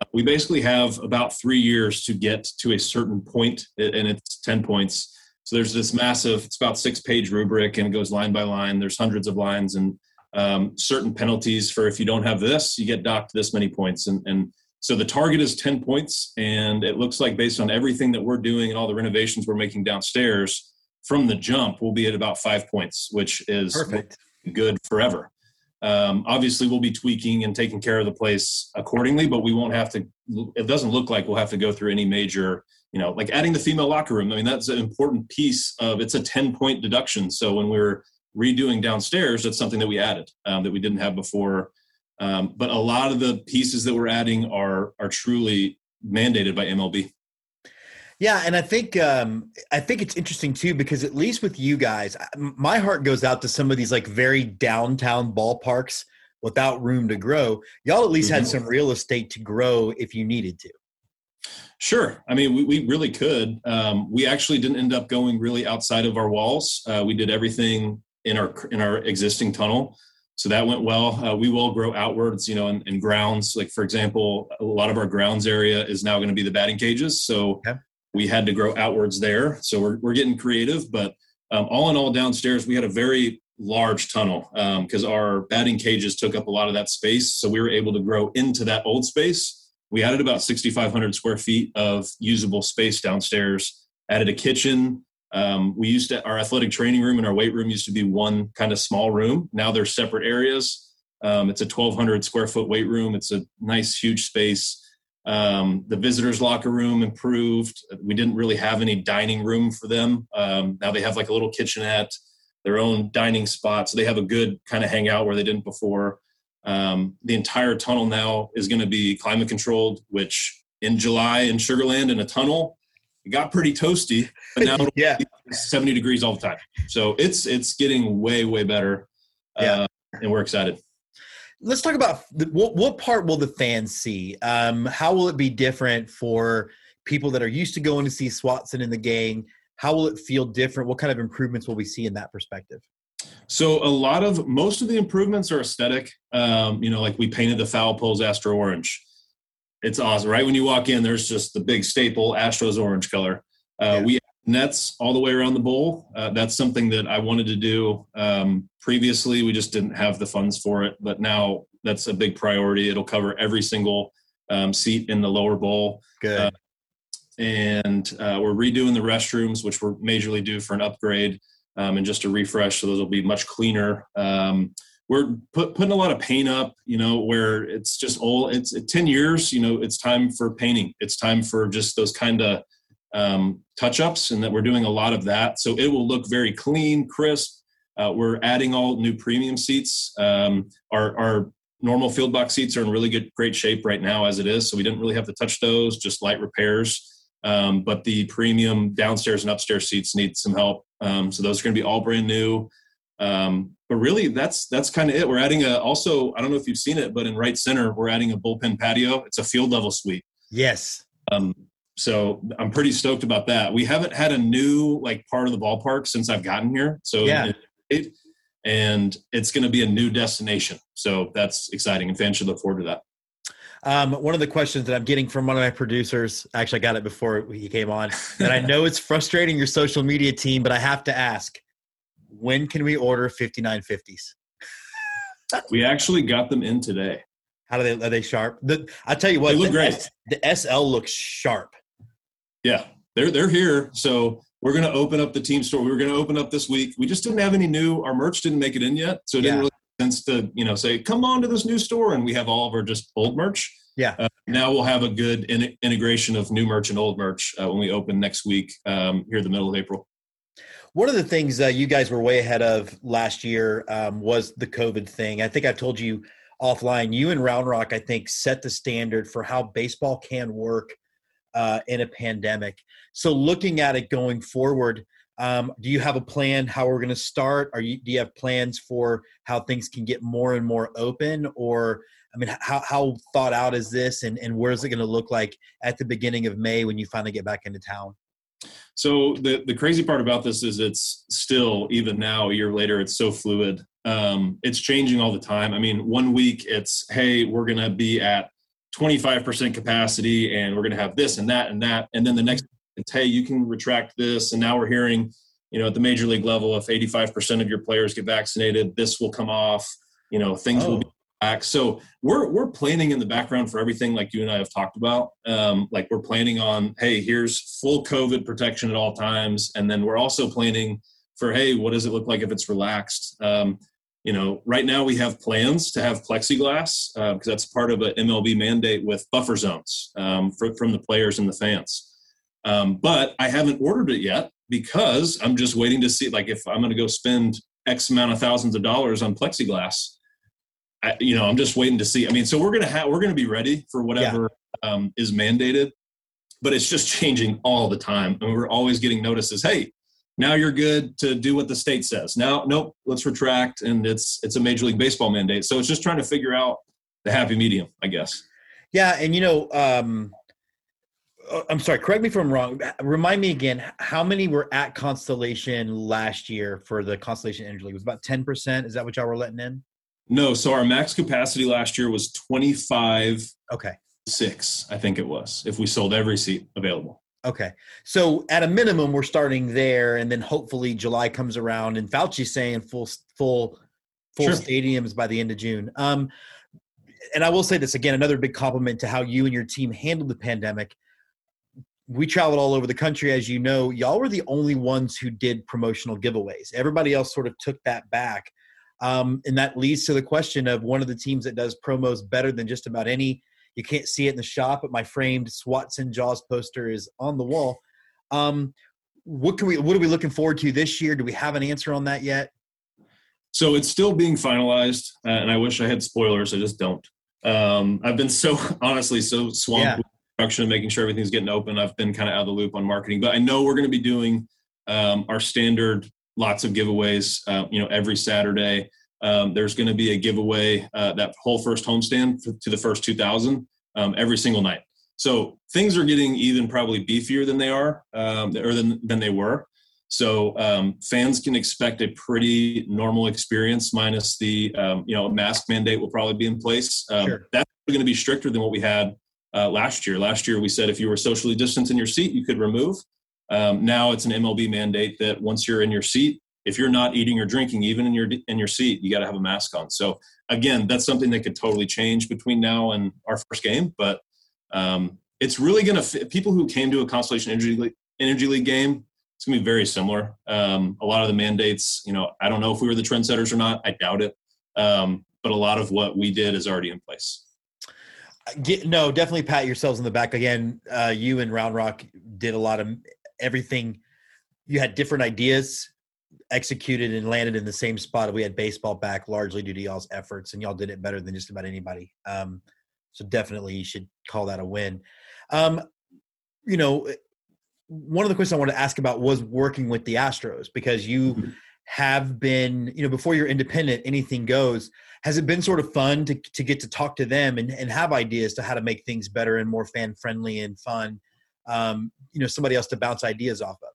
S6: Uh, we basically have about three years to get to a certain point, and it's 10 points so there's this massive, it's about six page rubric and it goes line by line. There's hundreds of lines and um, certain penalties for if you don't have this, you get docked this many points. And, and so the target is 10 points. And it looks like based on everything that we're doing and all the renovations we're making downstairs from the jump, we'll be at about five points, which is
S3: perfect,
S6: good forever. Um, obviously, we'll be tweaking and taking care of the place accordingly, but we won't have to. It doesn't look like we'll have to go through any major you know, like adding the female locker room. I mean, that's an important piece of it's a 10 point deduction. So when we are redoing downstairs, that's something that we added um, that we didn't have before. Um, but a lot of the pieces that we're adding are are truly mandated by MLB.
S3: Yeah, and I think um, I think it's interesting too because at least with you guys, my heart goes out to some of these like very downtown ballparks without room to grow. Y'all at least mm-hmm. had some real estate to grow if you needed to.
S6: Sure. I mean, we, we really could. Um, we actually didn't end up going really outside of our walls. Uh, we did everything in our in our existing tunnel, so that went well. Uh, we will grow outwards, you know, in, in, grounds. Like for example, a lot of our grounds area is now going to be the batting cages, so okay. we had to grow outwards there. So we're we're getting creative, but um, all in all, downstairs we had a very large tunnel because um, our batting cages took up a lot of that space. So we were able to grow into that old space we added about 6,500 square feet of usable space downstairs. Added a kitchen. Um, we used to, our athletic training room and our weight room used to be one kind of small room. Now they're separate areas. Um, it's a 1,200 square foot weight room. It's a nice, huge space. Um, the visitors' locker room improved. We didn't really have any dining room for them. Um, now they have like a little kitchenette, their own dining spot, so they have a good kind of hangout where they didn't before. Um, the entire tunnel now is going to be climate controlled, which in July in Sugarland in a tunnel, it got pretty toasty, but now yeah. 70 degrees all the time. So it's it's getting way way better, yeah. Uh, and we're excited.
S3: Let's talk about the, what what part will the fans see? Um, how will it be different for people that are used to going to see Swatson in the gang? How will it feel different? What kind of improvements will we see in that perspective?
S6: So a lot of most of the improvements are aesthetic. Um, you know, like we painted the foul poles Astro orange. It's awesome, right? When you walk in, there's just the big staple Astros orange color. Uh, yeah. We nets all the way around the bowl. Uh, that's something that I wanted to do um, previously. We just didn't have the funds for it, but now that's a big priority. It'll cover every single um, seat in the lower bowl.
S3: Good. Uh,
S6: and uh, we're redoing the restrooms, which we're majorly due for an upgrade um, and just a refresh. So those will be much cleaner. Um, we're put, putting a lot of paint up, you know, where it's just old. It's 10 years, you know, it's time for painting. It's time for just those kind of um, touch ups, and that we're doing a lot of that. So it will look very clean, crisp. Uh, we're adding all new premium seats. Um, our, our normal field box seats are in really good, great shape right now as it is. So we didn't really have to touch those, just light repairs. Um, but the premium downstairs and upstairs seats need some help. Um, so those are going to be all brand new. Um, but really, that's that's kind of it. We're adding a also. I don't know if you've seen it, but in right center, we're adding a bullpen patio. It's a field level suite.
S3: Yes.
S6: Um, so I'm pretty stoked about that. We haven't had a new like part of the ballpark since I've gotten here. So
S3: yeah.
S6: It, and it's going to be a new destination. So that's exciting, and fans should look forward to that.
S3: Um, one of the questions that I'm getting from one of my producers, actually, I got it before he came on, and I know it's frustrating your social media team, but I have to ask when can we order 5950s?
S6: we actually got them in today.
S3: How do they are they sharp? The, I tell you what,
S6: they look
S3: the
S6: great.
S3: S, the SL looks sharp.
S6: Yeah, they're they're here. So we're going to open up the team store. We were going to open up this week. We just didn't have any new. Our merch didn't make it in yet, so it didn't really make sense to you know say come on to this new store and we have all of our just old merch.
S3: Yeah.
S6: Uh, now we'll have a good in- integration of new merch and old merch uh, when we open next week um, here in the middle of April.
S3: One of the things uh, you guys were way ahead of last year um, was the COVID thing. I think I told you offline. You and Round Rock, I think, set the standard for how baseball can work uh, in a pandemic. So, looking at it going forward, um, do you have a plan how we're going to start? Are you do you have plans for how things can get more and more open, or I mean, how how thought out is this, and and where is it going to look like at the beginning of May when you finally get back into town?
S6: So the the crazy part about this is it's still even now a year later it's so fluid. Um, it's changing all the time. I mean, one week it's hey we're gonna be at 25% capacity and we're gonna have this and that and that, and then the next it's hey you can retract this, and now we're hearing you know at the major league level if 85% of your players get vaccinated this will come off. You know things will be back. So we're we're planning in the background for everything like you and I have talked about. Um, like we're planning on, hey, here's full COVID protection at all times, and then we're also planning for, hey, what does it look like if it's relaxed? Um, you know, right now we have plans to have plexiglass because that's part of an MLB mandate with buffer zones um, for, from the players and the fans. Um, but I haven't ordered it yet because I'm just waiting to see, like, if I'm going to go spend X amount of thousands of dollars on plexiglass. I, you know, I'm just waiting to see. I mean, so we're gonna have we're gonna be ready for whatever um, is mandated, but it's just changing all the time, and we're always getting notices. Hey, now you're good to do what the state says. Now, nope, let's retract, and it's it's a major league baseball mandate. So it's just trying to figure out the happy medium, I guess.
S3: Yeah, and you know, um, uh, I'm sorry. Correct me if I'm wrong. Remind me again. How many were at Constellation last year for the Constellation Energy League? It was about ten percent. Is that what y'all were letting in?
S6: No, so our max capacity last year was 25
S3: Okay.
S6: six, I think it was, if we sold every seat available.
S3: Okay. So at a minimum, we're starting there, and then hopefully July comes around, and Fauci's saying full full full
S6: Sure.
S3: stadiums by the end of June. Um, and I will say this again, another big compliment to how you and your team handled the pandemic. We traveled all over the country, as you know. Y'all were the only ones who did promotional giveaways. Everybody else sort of took that back. Um, and that leads to the question of one of the teams that does promos better than just about any. You can't see it in the shop, but my framed Swatson Jaws poster is on the wall. Um, what can we? What are we looking forward to this year? Do we have an answer on that yet?
S6: So it's still being finalized, uh, and I wish I had spoilers. I just don't. Um, I've been so honestly so swamped
S3: Yeah.
S6: with production, making sure everything's getting open. I've been kind of out of the loop on marketing, but I know we're going to be doing um, our standard lots of giveaways. Uh, you know, every Saturday um, there's going to be a giveaway uh, that whole first homestand to the first 2,000 um, every single night. So things are getting even probably beefier than they are um, or than than they were. So um, fans can expect a pretty normal experience, minus the um, you know mask mandate will probably be in place. Um,
S3: Sure.
S6: That's going to be stricter than what we had uh, last year. Last year we said if you were socially distanced in your seat, you could remove. Um, now it's an MLB mandate that once you're in your seat, if you're not eating or drinking, even in your in your seat, you got to have a mask on. So again, that's something that could totally change between now and our first game, but um, it's really going to people who came to a Constellation Energy League, Energy League game. It's going to be very similar. Um, a lot of the mandates, you know, I don't know if we were the trendsetters or not. I doubt it. Um, but a lot of what we did is already in place.
S3: Get, no, definitely pat yourselves on the back. Again, uh, you and Round Rock did a lot of everything. You had different ideas executed and landed in the same spot. We had baseball back largely due to y'all's efforts, and y'all did it better than just about anybody. Um, so definitely, you should call that a win. Um, you know, one of the questions I wanted to ask about was working with the Astros because you
S6: Mhm.
S3: have been, you know, before you're independent, anything goes. Has it been sort of fun to to get to talk to them and, and have ideas to how to make things better and more fan friendly and fun? Um, you know, somebody else to bounce ideas off of.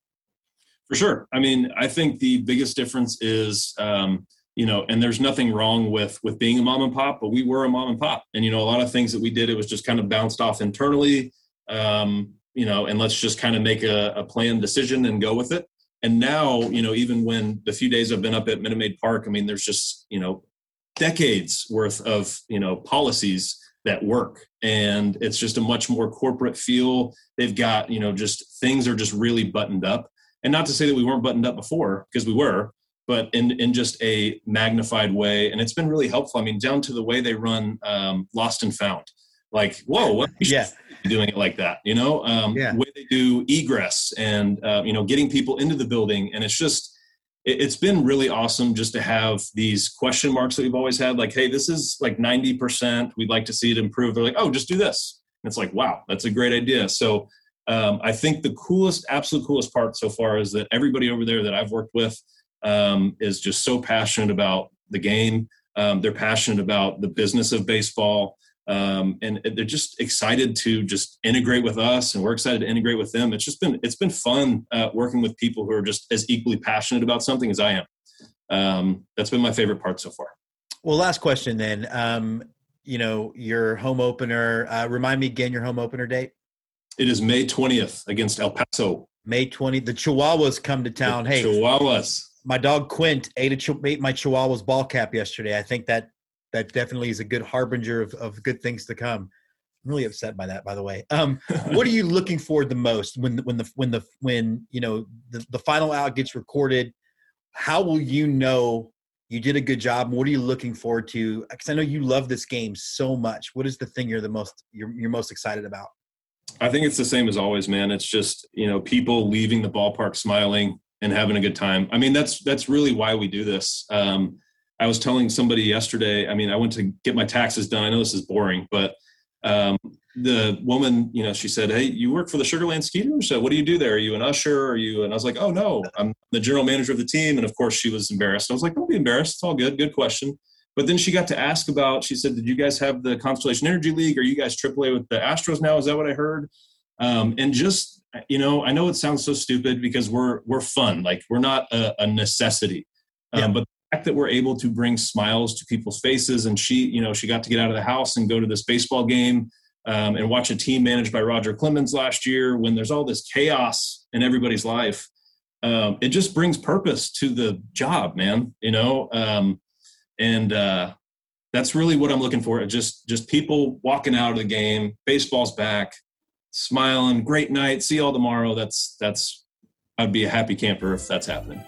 S6: For sure. I mean, I think the biggest difference is, um, you know, and there's nothing wrong with with being a mom and pop, but we were a mom and pop, and you know, a lot of things that we did, it was just kind of bounced off internally, um, you know, and let's just kind of make a, a planned decision and go with it. And now, you know, even when the few days I've been up at Minute Maid Park, I mean, there's just you know, decades worth of you know policies that work. And it's just a much more corporate feel. They've got you know just things are just really buttoned up. And not to say that we weren't buttoned up before because we were but in in just a magnified way. And it's been really helpful. I mean down to the way they run um, lost and found. Like whoa what
S3: yeah.
S6: doing it like that you know? Um,
S3: Yeah.
S6: way they do egress and uh, you know getting people into the building. And it's just it, it's been really awesome just to have these question marks that we've always had like hey this is like 90% we'd like to see it improve. They're like oh just do this. And it's like wow that's a great idea. So um, i think the coolest absolute coolest part so far is that everybody over there that i've worked with um, is just so passionate about the game. Um, they're passionate about the business of baseball um, and they're just excited to just integrate with us and we're excited to integrate with them it's just been it's been fun uh, working with people who are just as equally passionate about something as i am um, that's been my favorite part so far
S3: Well, last question then. Um, you know, your home opener. Uh, remind me again your home opener date.
S6: it is may 20th against el paso
S3: May 20. The Chihuahuas come to town. Hey,
S6: chihuahuas
S3: my dog Quint ate, a, ate my Chihuahua's ball cap yesterday. I think that that definitely is a good harbinger of, of good things to come. I'm really upset by that, by the way. Um, what are you looking forward the most when when the when the when you know the, the final out gets recorded? How will you know you did a good job? What are you looking forward to? Because I know you love this game so much. What is the thing you're the most you're, you're most excited about?
S6: I think it's the same as always, man. It's just you know people leaving the ballpark smiling and having a good time. I mean, that's that's really why we do this. Um, I was telling somebody yesterday. I mean, I went to get my taxes done. I know this is boring, but um, the woman, you know, she said, "Hey, you work for the Sugarland Skeeters? So what do you do there? Are you an usher? Are you?" And I was like, "Oh no, I'm the general manager of the team." And of course, she was embarrassed. I was like, "Don't be embarrassed. It's all good. Good question." But then she got to ask about. She said, "Did you guys have the Constellation Energy League? Are you guys AAA with the Astros now? Is that what I heard?" Um, and just you know, I know it sounds so stupid because we're we're fun. Like we're not a, a necessity, um,
S3: Yeah.
S6: but fact that we're able to bring smiles to people's faces, and she, you know, she got to get out of the house and go to this baseball game um, and watch a team managed by Roger Clemens last year. When there's all this chaos in everybody's life, um, it just brings purpose to the job, man. You know, um, and uh, that's really what I'm looking for. Just just people walking out of the game, baseball's back, smiling, great night, see y'all tomorrow. That's that's I'd be a happy camper if that's happening.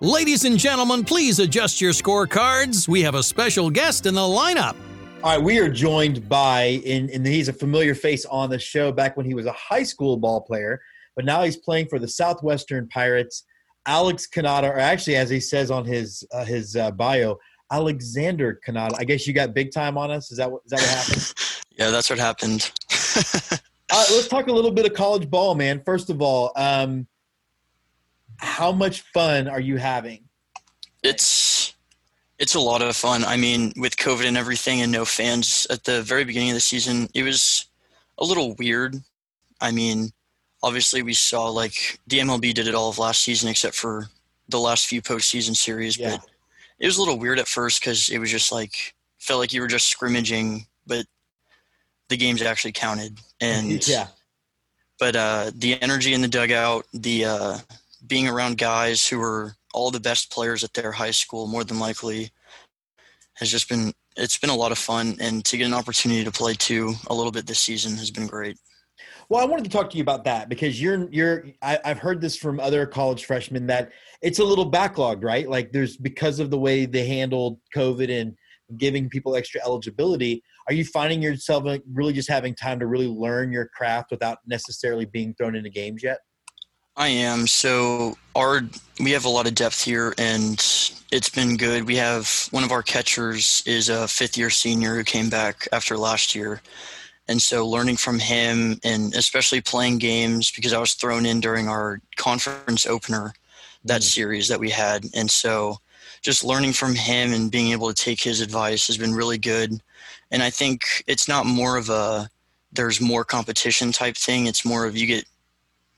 S2: Ladies and gentlemen, please adjust your scorecards. We have a special guest in the lineup.
S3: All right, we are joined by, and, and he's a familiar face on the show back when he was a high school ball player, but now he's playing for the Southwestern Pirates. Alex Cannata, or actually, as he says on his uh, his uh, bio, Alexander Cannata. I guess you got big time on us. Is that what, is that what happened?
S7: Yeah, that's what happened.
S3: All right, let's talk a little bit of college ball, man. First of all, um, how much fun are you having?
S7: it's it's a lot of fun. I mean, with COVID and everything and no fans at the very beginning of the season, it was a little weird. I mean, obviously we saw like the MLB did it all of last season except for the last few postseason series,
S3: Yeah.
S7: but it was a little weird at first because it was just like felt like you were just scrimmaging, but the games actually counted. And
S3: yeah,
S7: but uh, the energy in the dugout, the uh, being around guys who are all the best players at their high school, more than likely, has just been it's been a lot of fun. And to get an opportunity to play too a little bit this season has been great.
S3: Well, I wanted to talk to you about that because you're you're I, I've heard this from other college freshmen that it's a little backlogged, right? Like there's because of the way they handled COVID and giving people extra eligibility. Are you finding yourself really just having time to really learn your craft without necessarily being thrown into games yet?
S7: I am. So our we have a lot of depth here, and it's been good. We have one of our catchers is a fifth year senior who came back after last year, and so learning from him, and especially playing games because I was thrown in during our conference opener that mm-hmm. series that we had, and so just learning from him and being able to take his advice has been really good. And I think it's not more of a there's more competition type thing. It's more of you get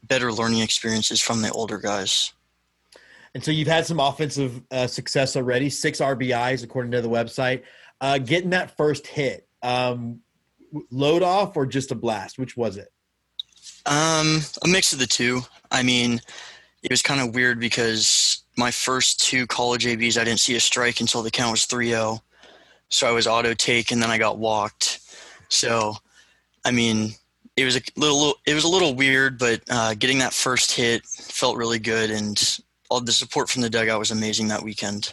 S7: better learning experiences from the older guys.
S3: And so you've had some offensive uh, success already, six RBIs according to the website. Uh, getting that first hit, um, load off or just a blast? Which was it?
S7: Um, a mix of the two. I mean, it was kind of weird because my first two college ABs, I didn't see a strike until the count was 3 0. So I was auto take and then I got walked. So, I mean, it was a little it was a little weird, but uh, getting that first hit felt really good, and all the support from the dugout was amazing that weekend.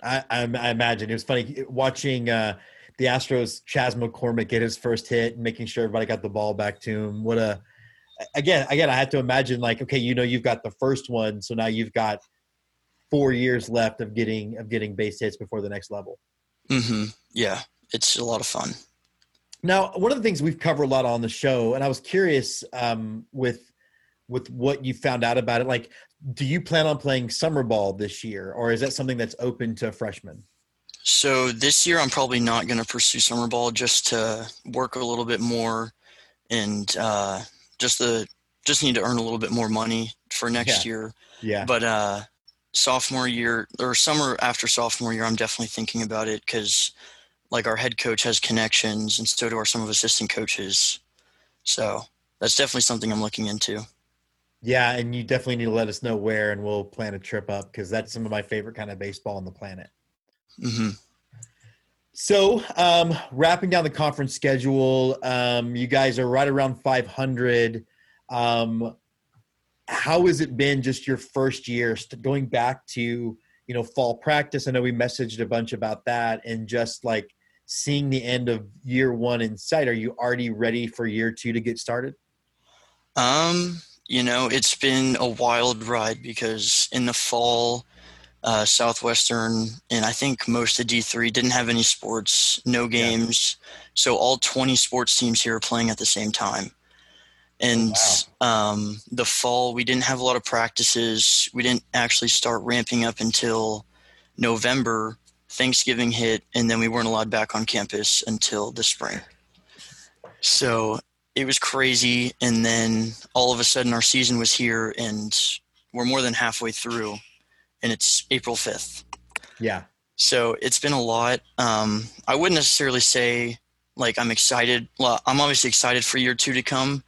S3: I, I, I imagine it was funny watching uh, the Astros Chas McCormick get his first hit and making sure everybody got the ball back to him. What a again again I had to imagine like okay you know you've got the first one so now you've got four years left of getting of getting base hits before the next level.
S7: Mm-hmm. Yeah, it's a lot of fun.
S3: Now, one of the things we've covered a lot on the show, and I was curious um, with with what you found out about it. Like, do you plan on playing summer ball this year, or is that something that's open to freshmen?
S7: So this year, I'm probably not going to pursue summer ball just to work a little bit more, and uh, just the just need to earn a little bit more money for next
S3: Yeah.
S7: year.
S3: Yeah,
S7: But uh, sophomore year or summer after sophomore year, I'm definitely thinking about it because like our head coach has connections, and so do our some of assistant coaches. So that's definitely something I'm looking into.
S3: yeah, and you definitely need to let us know where, and we'll plan a trip up because that's some of my favorite kind of baseball on the planet.
S7: hmm
S3: So, um, wrapping down the conference schedule, um, you guys are right around 500. Um, how has it been just your first year st- going back to, you know, fall practice? I know we messaged a bunch about that and just like seeing the end of year one in sight. Are you already ready for year two to get started?
S7: Um, you know, it's been a wild ride because in the fall, uh, Southwestern and I think most of D3 didn't have any sports, no games. So all 20 sports teams here are playing at the same time. And um, the fall, we didn't have a lot of practices. We didn't actually start ramping up until November. Thanksgiving hit, and then we weren't allowed back on campus until the spring. So it was crazy and then all of a sudden our season was here and we're more than halfway through and it's april 5th
S3: Yeah.
S7: so it's been a lot um, i wouldn't necessarily say like i'm excited well i'm obviously excited for year two to come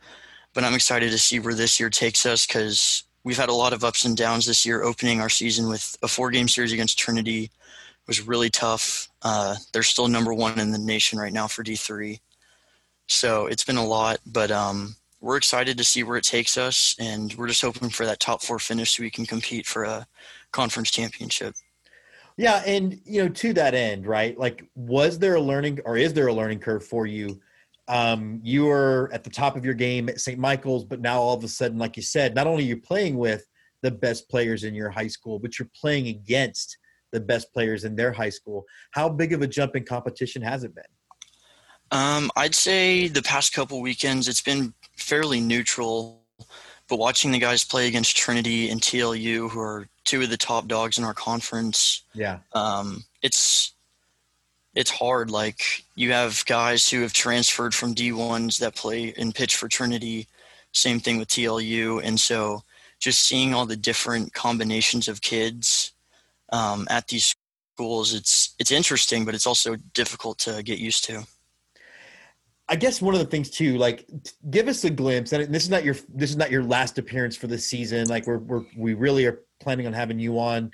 S7: but i'm excited to see where this year takes us because we've had a lot of ups and downs this year opening our season with a four game series against trinity was really tough uh, they're still number one in the nation right now for d3 so it's been a lot, but um, we're excited to see where it takes us, and we're just hoping for that top four finish so we can compete for a conference championship.
S3: Yeah, and you know, to that end, right? Like, was there a learning, or is there a learning curve for you? Um, you were at the top of your game at St. Michael's, but now all of a sudden, like you said, not only are you playing with the best players in your high school, but you're playing against the best players in their high school. How big of a jump in competition has it been?
S7: Um, I'd say the past couple weekends it's been fairly neutral, but watching the guys play against Trinity and TLU, who are two of the top dogs in our conference,
S3: Yeah,
S7: um, it's it's hard. Like you have guys who have transferred from D1s that play and pitch for Trinity. Same thing with TLU, and so just seeing all the different combinations of kids um, at these schools, it's it's interesting, but it's also difficult to get used to.
S3: I guess one of the things too, like, give us a glimpse. And this is not your this is not your last appearance for the season. Like, we're we're we really are planning on having you on,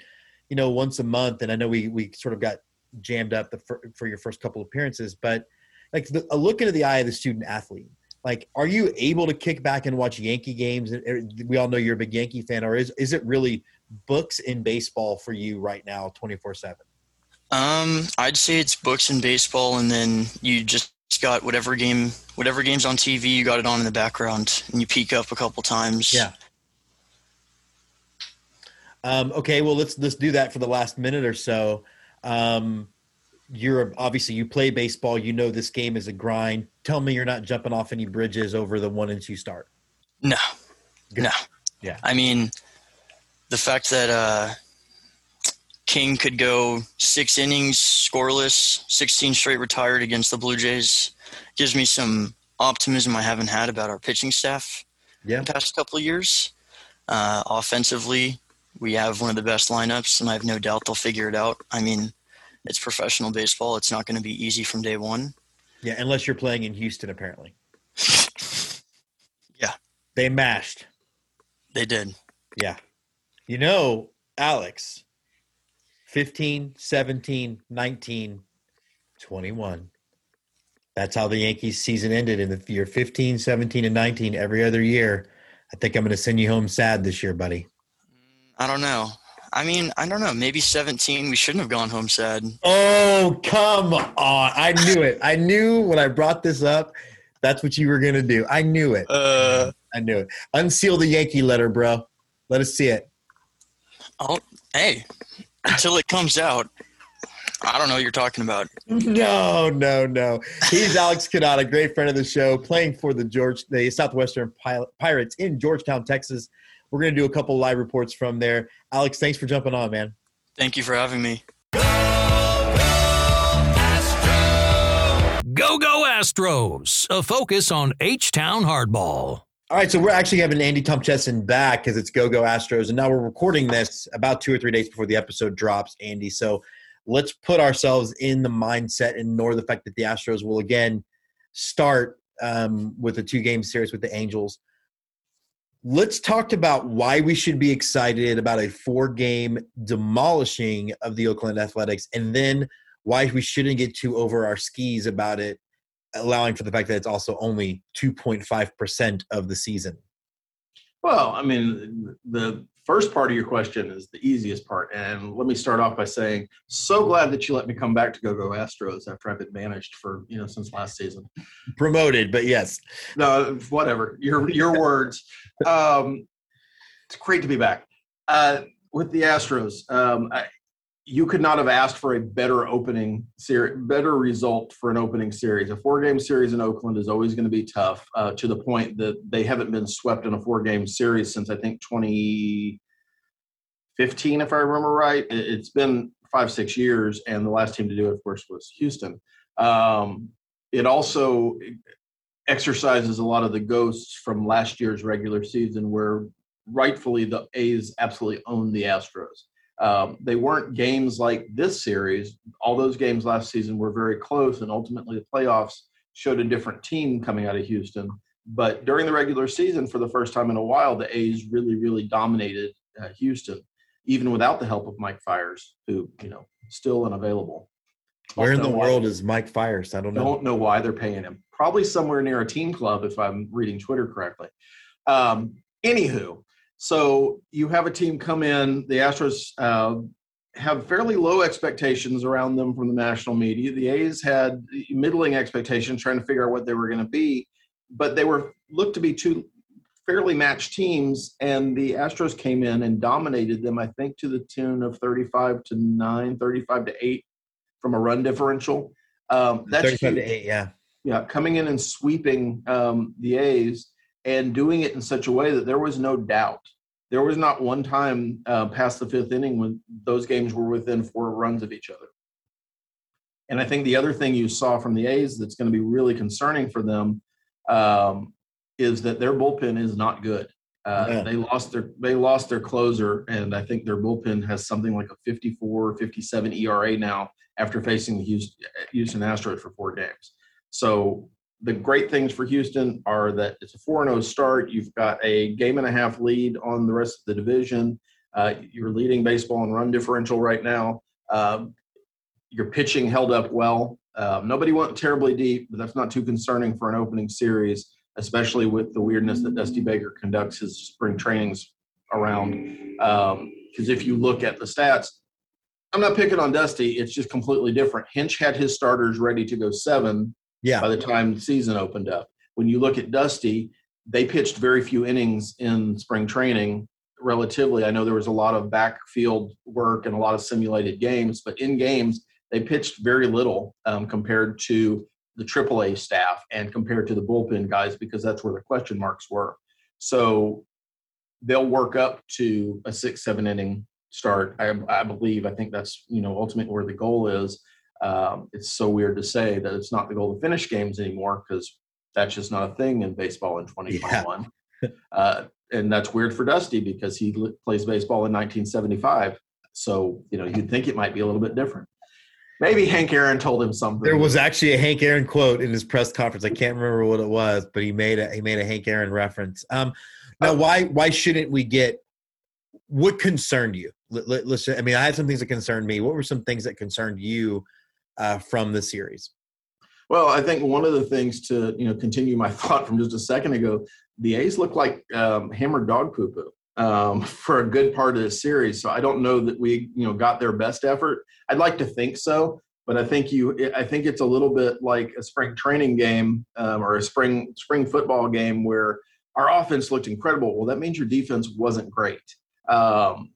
S3: you know, once a month. And I know we we sort of got jammed up the fir- for your first couple appearances, but like the, a look into the eye of the student athlete. Like, are you able to kick back and watch Yankee games? We all know you're a big Yankee fan, or is is it really books in baseball for you right now, twenty four seven?
S7: Um, I'd say it's books in baseball, and then you just got whatever game, whatever game's on TV, you got it on in the background, and you peek up a couple times.
S3: Yeah. Um, okay, well let's let's do that for the last minute or so. Um, you're obviously you play baseball. You know this game is a grind. Tell me you're not jumping off any bridges over the one and two start.
S7: No,
S3: Good.
S7: no.
S3: Yeah.
S7: I mean, the fact that uh, King could go six innings scoreless, 16 straight retired against the Blue Jays gives me some optimism I haven't had about our pitching staff
S3: Yeah.
S7: the past couple of years. Uh, offensively, we have one of the best lineups, and I have no doubt they'll figure it out. I mean, it's professional baseball. It's not going to be easy from day one.
S3: Yeah, unless you're playing in Houston, apparently.
S7: Yeah.
S3: They mashed.
S7: They did.
S3: Yeah. You know, Alex, 15, 17, 19, 21. That's how the Yankees season ended in the year 15, 17, and 19 every other year. I think I'm going to send you home sad this year, buddy.
S7: I don't know. I mean, I don't know. Maybe 17. We shouldn't have gone home sad.
S3: Oh, come on. I knew it. I knew when I brought this up, that's what you were going to do. I knew it.
S7: Uh,
S3: I knew it. Unseal the Yankee letter, bro. Let us see it.
S7: Oh, hey, until it comes out, I don't know what you're talking about.
S3: No, no, no. He's Alex Cannata, great friend of the show, playing for the George, the Southwestern Pirates in Georgetown, Texas. We're going to do a couple live reports from there. Alex, thanks for jumping on, man.
S7: Thank you for having me.
S2: Go Go Astros, a focus on H Town hardball.
S3: All right, so we're actually having Andy Tomchesin back because it's Go Go Astros, and now we're recording this about two or three days before the episode drops, Andy. So let's put ourselves in the mindset and ignore the fact that the Astros will again start um, with a two game series with the Angels. Let's talk about why we should be excited about a four game demolishing of the Oakland Athletics, and then why we shouldn't get too over our skis about it, allowing for the fact that it's also only 2.5% of the season.
S4: Well, I mean, the first part of your question is the easiest part. And let me start off by saying, so glad that you let me come back to Go Go Astros after I've been managed for, you know, since last season.
S3: Promoted, but yes.
S4: No, whatever. Your your words. Um, it's great to be back. Uh, with the Astros, um, I, you could not have asked for a better opening series, better result for an opening series. A four-game series in Oakland is always going to be tough, uh, to the point that they haven't been swept in a four-game series since I think 2015, if I remember right. It- It's been five, six years, and the last team to do it, of course, was Houston. Um, it also exercises a lot of the ghosts from last year's regular season, where rightfully the A's absolutely owned the Astros. Um, they weren't games like this series. All those games last season were very close, and ultimately the playoffs showed a different team coming out of Houston. But during the regular season, for the first time in a while, the A's really, really dominated uh, Houston, even without the help of Mike Fiers, who you know still unavailable.
S3: Where in the
S4: why-
S3: world is Mike Fiers? I don't know.
S4: Don't know why they're paying him. Probably somewhere near a team club, if I'm reading Twitter correctly. Um, anywho, so you have a team come in. The Astros uh, have fairly low expectations around them from the national media. The A's had middling expectations, trying to figure out what they were going to be, but they were looked to be two fairly matched teams, and the Astros came in and dominated them. I think to the tune of 35 to nine, 35 to eight from a run differential. Um, that's
S3: 35 to 8, yeah.
S4: Yeah, coming in and sweeping um, the A's and doing it in such a way that there was no doubt. There was not one time uh, past the fifth inning when those games were within four runs of each other. And I think the other thing you saw from the A's that's going to be really concerning for them um, is that their bullpen is not good. Uh. They lost their they lost their closer, and I think their bullpen has something like a 54, 57 ERA now after facing the Houston, Houston Astros for four games. So the great things for Houston are that it's a 4 0 start. You've got a game and a half lead on the rest of the division. Uh, you're leading baseball and run differential right now. Um, your pitching held up well. Um, nobody went terribly deep, but that's not too concerning for an opening series, especially with the weirdness that Dusty Baker conducts his spring trainings around. Because if you look at the stats, I'm not picking on Dusty. It's just completely different. Hinch had his starters ready to go seven
S3: Yeah.
S4: by the time the season opened up. When you look at Dusty, they pitched very few innings in spring training. Relatively, I know there was a lot of backfield work and a lot of simulated games, but in games they pitched very little um, compared to the AAA staff and compared to the bullpen guys because that's where the question marks were. So they'll work up to a six, seven inning start. I, I believe. I think that's you know ultimately where the goal is. Um, it's so weird to say that it's not the goal to finish games anymore because that's just not a thing in baseball in 2021. uh, and that's weird for Dusty because he li- plays baseball in 1975. So you know you'd think it might be a little bit different. Maybe Hank Aaron told him something.
S3: There was actually a Hank Aaron quote in his press conference. I can't remember what it was, but he made a he made a Hank Aaron reference. Um, now, why why shouldn't we get? What concerned you? Let, us I mean, I had some things that concerned me. What were some things that concerned you uh, from the series?
S4: Well, I think one of the things to you know continue my thought from just a second ago, the A's look like um, hammered dog poo poo um, for a good part of the series. So I don't know that we you know got their best effort. I'd like to think so, but I think you I think it's a little bit like a spring training game um, or a spring spring football game where our offense looked incredible. Well, that means your defense wasn't great. Um,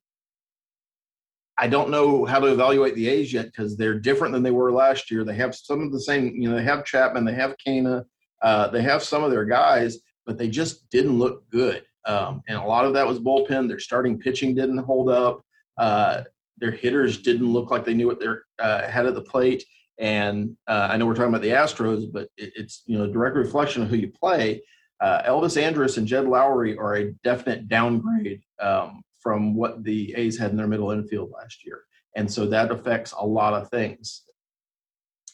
S4: I don't know how to evaluate the A's yet because they're different than they were last year. They have some of the same, you know, they have Chapman, they have Canha, uh, they have some of their guys, but they just didn't look good. Um, and a lot of that was bullpen. Their starting pitching didn't hold up. Uh, their hitters didn't look like they knew what they uh, had at the plate. And uh, I know we're talking about the Astros, but it, it's you know a direct reflection of who you play. Uh, Elvis Andrus and Jed Lowrie are a definite downgrade um, from what the A's had in their middle infield last year. And so that affects a lot of things.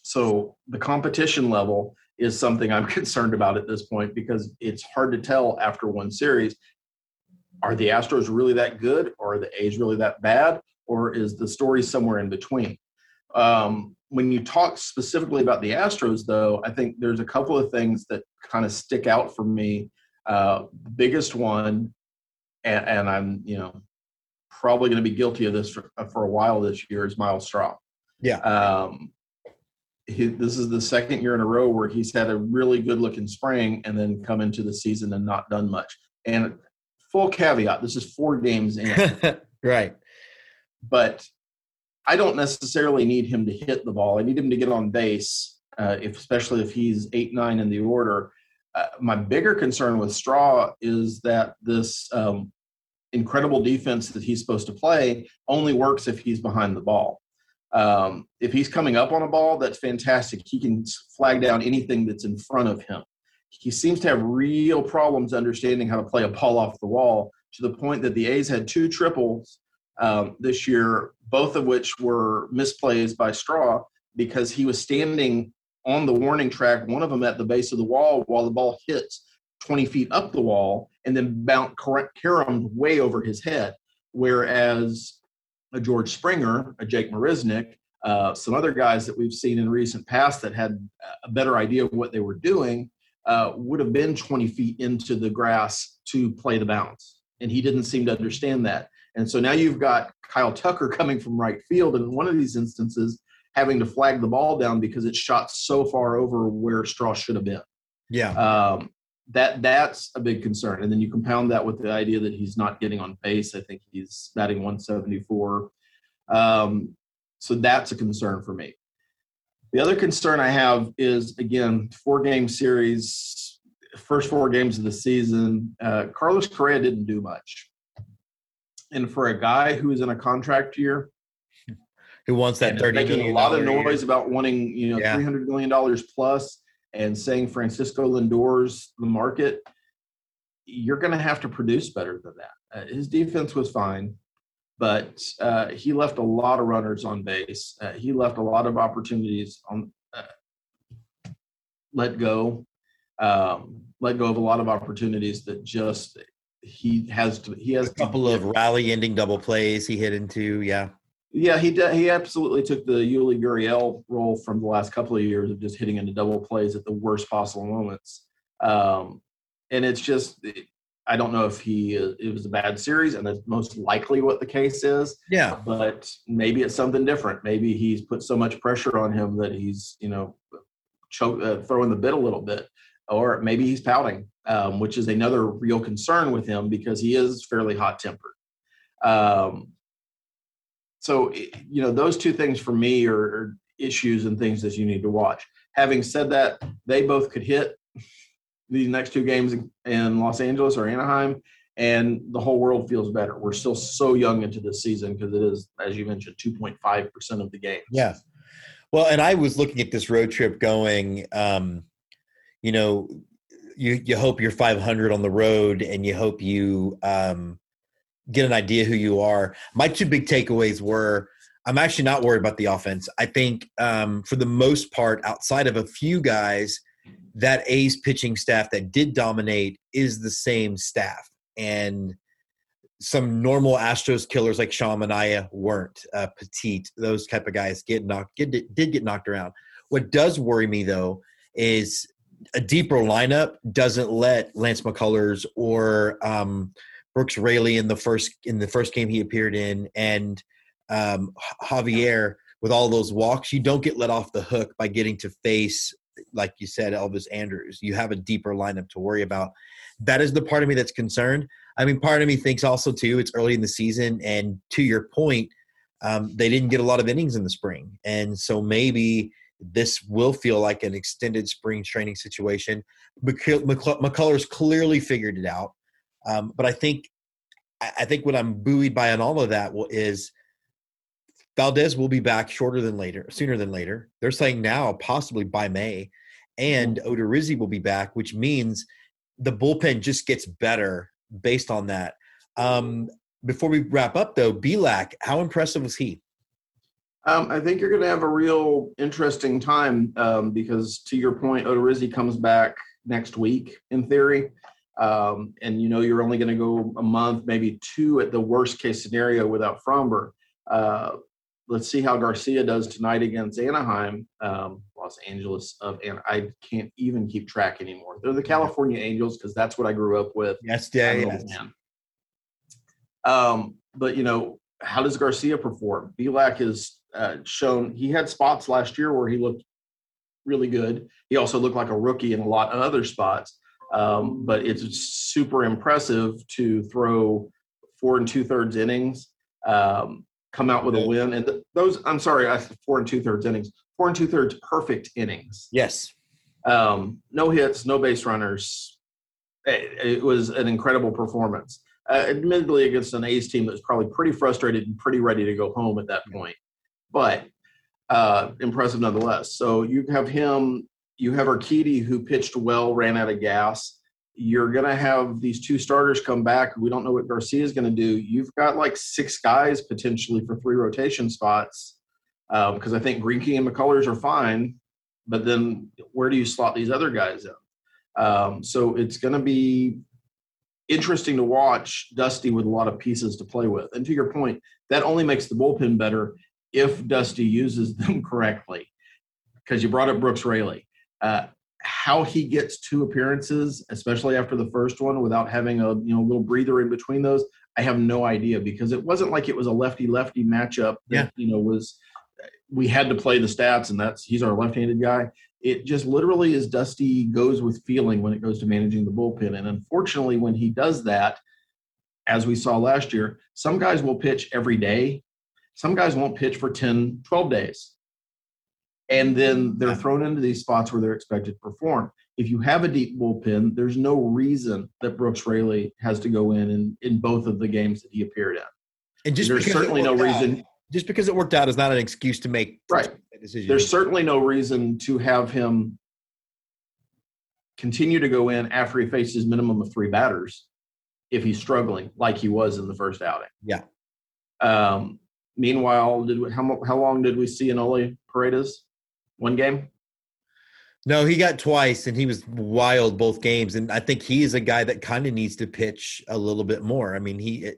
S4: So the competition level is something I'm concerned about at this point because it's hard to tell after one series. Are the Astros really that good, or are the A's really that bad, or is the story somewhere in between? Um, when you talk specifically about the Astros, though, I think there's a couple of things that kind of stick out for me. Uh, the biggest one and, and I'm you know probably going to be guilty of this for, for a while this year is Myles Straw.
S3: Yeah.
S4: Um, he, this is the second year in a row where he's had a really good looking spring and then come into the season and not done much. And full caveat, this is four games in.
S3: right.
S4: But I don't necessarily need him to hit the ball. I need him to get on base, uh, if, especially if he's eight, nine in the order. Uh, my bigger concern with Straw is that this um, incredible defense that he's supposed to play only works if he's behind the ball. Um, if he's coming up on a ball, that's fantastic. He can flag down anything that's in front of him. He seems to have real problems understanding how to play a ball off the wall to the point that the A's had two triples um, this year, both of which were misplays by Straw because he was standing on the warning track, one of them at the base of the wall while the ball hits 20 feet up the wall and then bounce caromed way over his head. Whereas a George Springer, a Jake Marisnick, uh, some other guys that we've seen in recent past that had a better idea of what they were doing uh, would have been 20 feet into the grass to play the bounce. And he didn't seem to understand that. And so now you've got Kyle Tucker coming from right field. And in one of these instances, having to flag the ball down because it's shot so far over where Straw should have been.
S3: Yeah.
S4: Um, that that's a big concern. And then you compound that with the idea that he's not getting on base. I think he's batting 174. Um, so that's a concern for me. The other concern I have is again four game series, first four games of the season. Uh, Carlos Correa didn't do much, and for a guy who is in a contract year,
S3: who wants that thirty
S4: making a lot of noise about wanting you know
S3: Yeah.
S4: three hundred million dollars plus and saying Francisco Lindor's the market, you're going to have to produce better than that. Uh, his defense was fine, but uh, he left a lot of runners on base. Uh, he left a lot of opportunities on uh, let go, um, let go of a lot of opportunities that just he has to he has
S3: a couple of rally ending double plays he hit into. Yeah.
S4: Yeah, he did, he absolutely took the Yuli Gurriel role from the last couple of years of just hitting into double plays at the worst possible moments. Um, and it's just, I don't know if he it was a bad series, and that's most likely what the case is.
S3: Yeah.
S4: But maybe it's something different. Maybe he's put so much pressure on him that he's you know choke, uh, throwing the bit a little bit, or maybe he's pouting, um, which is another real concern with him because he is fairly hot tempered. Um, so you know those two things for me are, are issues and things that you need to watch. Having said that they both could hit these next two games in los angeles or anaheim and the whole world feels better. We're still so young into this season because it is as you mentioned 2.5% of the game
S3: Yeah. Well, and I was looking at this road trip going, um, you know, you you hope you're 500 on the road, and you hope you um, get an idea who you are. My two big takeaways were: I'm actually not worried about the offense. I think, um, for the most part, outside of a few guys, that A's pitching staff that did dominate is the same staff, and some normal Astros killers like Sean Manaea weren't. Uh, Petit, those type of guys get knocked get, did get knocked around. What does worry me though is a deeper lineup doesn't let Lance McCullers or um, Brooks Raley in the first in the first game he appeared in, and um, Javier with all those walks. You don't get let off the hook by getting to face, like you said, Elvis Andrus. You have a deeper lineup to worry about. That is the part of me that's concerned. I mean, part of me thinks also too it's early in the season, and to your point, um, they didn't get a lot of innings in the spring, and so maybe this will feel like an extended spring training situation. McCullers clearly figured it out, um, but I think I think what I'm buoyed by on all of that is Valdez will be back shorter than later, sooner than later. They're saying now possibly by May, and mm-hmm. Odorizzi will be back, which means the bullpen just gets better based on that. Um, before we wrap up, though, Bielak, how impressive was he?
S4: Um, I think you're going to have a real interesting time um, because, to your point, Odorizzi comes back next week in theory, um, and you know you're only going to go a month, maybe two at the worst case scenario without Framber. Uh, let's see how Garcia does tonight against Anaheim, um, Los Angeles of, and I can't even keep track anymore. They're the California Angels because that's what I grew up with.
S3: Yes, yeah, yes.
S4: Um, but you know, how does Garcia perform? Bielak has uh, shown he had spots last year where he looked really good. He also looked like a rookie in a lot of other spots. Um, but it's super impressive to throw four and two thirds innings, um, come out with a win, and th- those. I'm sorry, I said four and two thirds innings, four and two thirds perfect innings.
S3: Yes.
S4: Um, no hits, no base runners. It, it was an incredible performance. Uh, admittedly, against an A's team that was probably pretty frustrated and pretty ready to go home at that point but uh, impressive nonetheless. So you have him, you have Urquidy who pitched well, ran out of gas. You're going to have these two starters come back. We don't know what Garcia is going to do. You've got like six guys potentially for three rotation spots because um, I think Greinke and McCullers are fine. But then where do you slot these other guys in? Um, so it's going to be interesting to watch Dusty with a lot of pieces to play with. And to your point, that only makes the bullpen better if Dusty uses them correctly. Because you brought up Brooks Raley. Uh, how he gets two appearances, especially after the first one, without having a you know little breather in between those, I have no idea because it wasn't like it was a lefty lefty matchup that yeah. you know was we had to play the stats and that's he's our left-handed guy. It just literally is Dusty goes with feeling when it goes to managing the bullpen, and unfortunately, when he does that, as we saw last year, some guys will pitch every day some guys won't pitch for 10, 12 days. And then they're thrown into these spots where they're expected to perform. If you have a deep bullpen, there's no reason that Brooks Raley has to go in in, in both of the games that he appeared in.
S3: And just there's certainly no reason. Just because it worked out is not an excuse to make
S4: right. decision. There's certainly no reason to have him continue to go in after he faces minimum of three batters if he's struggling like he was in the first outing.
S3: Yeah.
S4: Um, Meanwhile, did we, how how long did we see Enoli Paredes? One game.
S3: No, he got twice, and he was wild both games. And I think he is a guy that kind of needs to pitch a little bit more. I mean, he.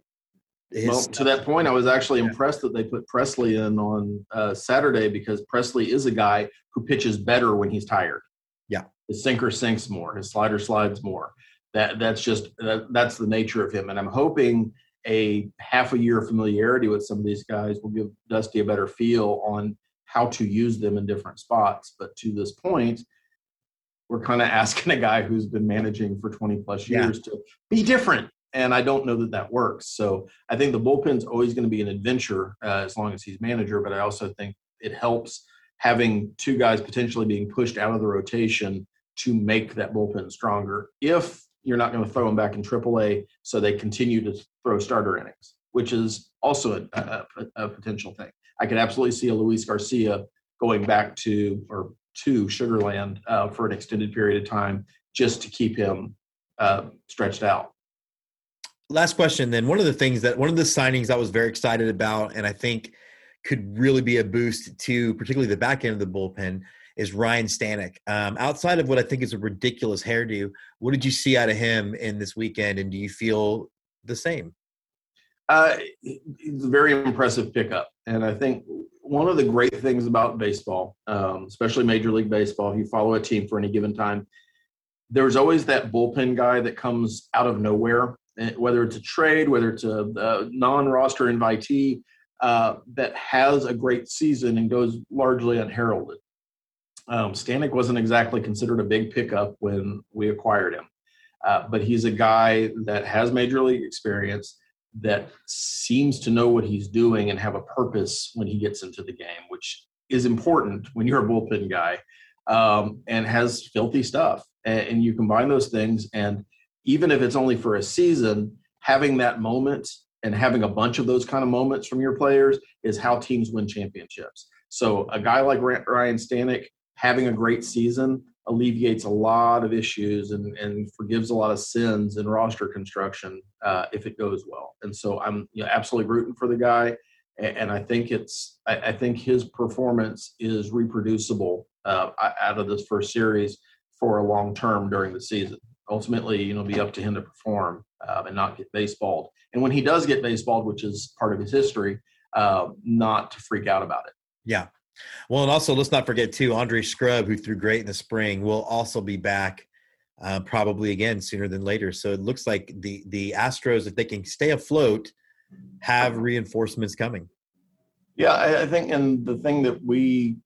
S4: well, to that point, I was actually yeah. impressed that they put Pressly in on uh, Saturday because Pressly is a guy who pitches better when he's tired.
S3: Yeah,
S4: his sinker sinks more, his slider slides more. That that's just that, that's the nature of him, and I'm hoping a half a year of familiarity with some of these guys will give Dusty a better feel on how to use them in different spots. But to this point, we're kind of asking a guy who's been managing for 20 plus years yeah. to be different. And I don't know that that works. So I think the bullpen's always going to be an adventure uh, as long as he's manager. But I also think it helps having two guys potentially being pushed out of the rotation to make that bullpen stronger. If you're not going to throw them back in AAA, so they continue to throw starter innings, which is also a, a, a potential thing. I could absolutely see a Luis Garcia going back to or to Sugar Land uh, for an extended period of time just to keep him uh, stretched out.
S3: Last question, then. One of the things that one of the signings I was very excited about, and I think could really be a boost to particularly the back end of the bullpen, is Ryan Stanek. Um, outside of what I think is a ridiculous hairdo, what did you see out of him in this weekend, and do you feel the same?
S4: Uh, it's a very impressive pickup, and I think one of the great things about baseball, um, especially Major League Baseball, if you follow a team for any given time, there's always that bullpen guy that comes out of nowhere, eh, whether it's a trade, whether it's a, a non-roster invitee uh, that has a great season and goes largely unheralded. Um, Stanek wasn't exactly considered a big pickup when we acquired him, uh, but he's a guy that has major league experience that seems to know what he's doing and have a purpose when he gets into the game, which is important when you're a bullpen guy um, and has filthy stuff. And, and you combine those things, and even if it's only for a season, having that moment and having a bunch of those kind of moments from your players is how teams win championships. So a guy like Ryan Stanek having a great season alleviates a lot of issues and, and forgives a lot of sins in roster construction uh, if it goes well. And so I'm you know, absolutely rooting for the guy, and, and I think it's I, I, think his performance is reproducible uh, out of this first series for a long term during the season. Ultimately, you know, be up to him to perform uh, and not get baseballed. And when he does get baseballed, which is part of his history, uh, not to freak out about it.
S3: Yeah, well, and also let's not forget too, Andre Scrubb, who threw great in the spring, will also be back uh, probably again sooner than later. So it looks like the the Astros, if they can stay afloat, have reinforcements coming.
S4: Yeah, I, I think, and the thing that we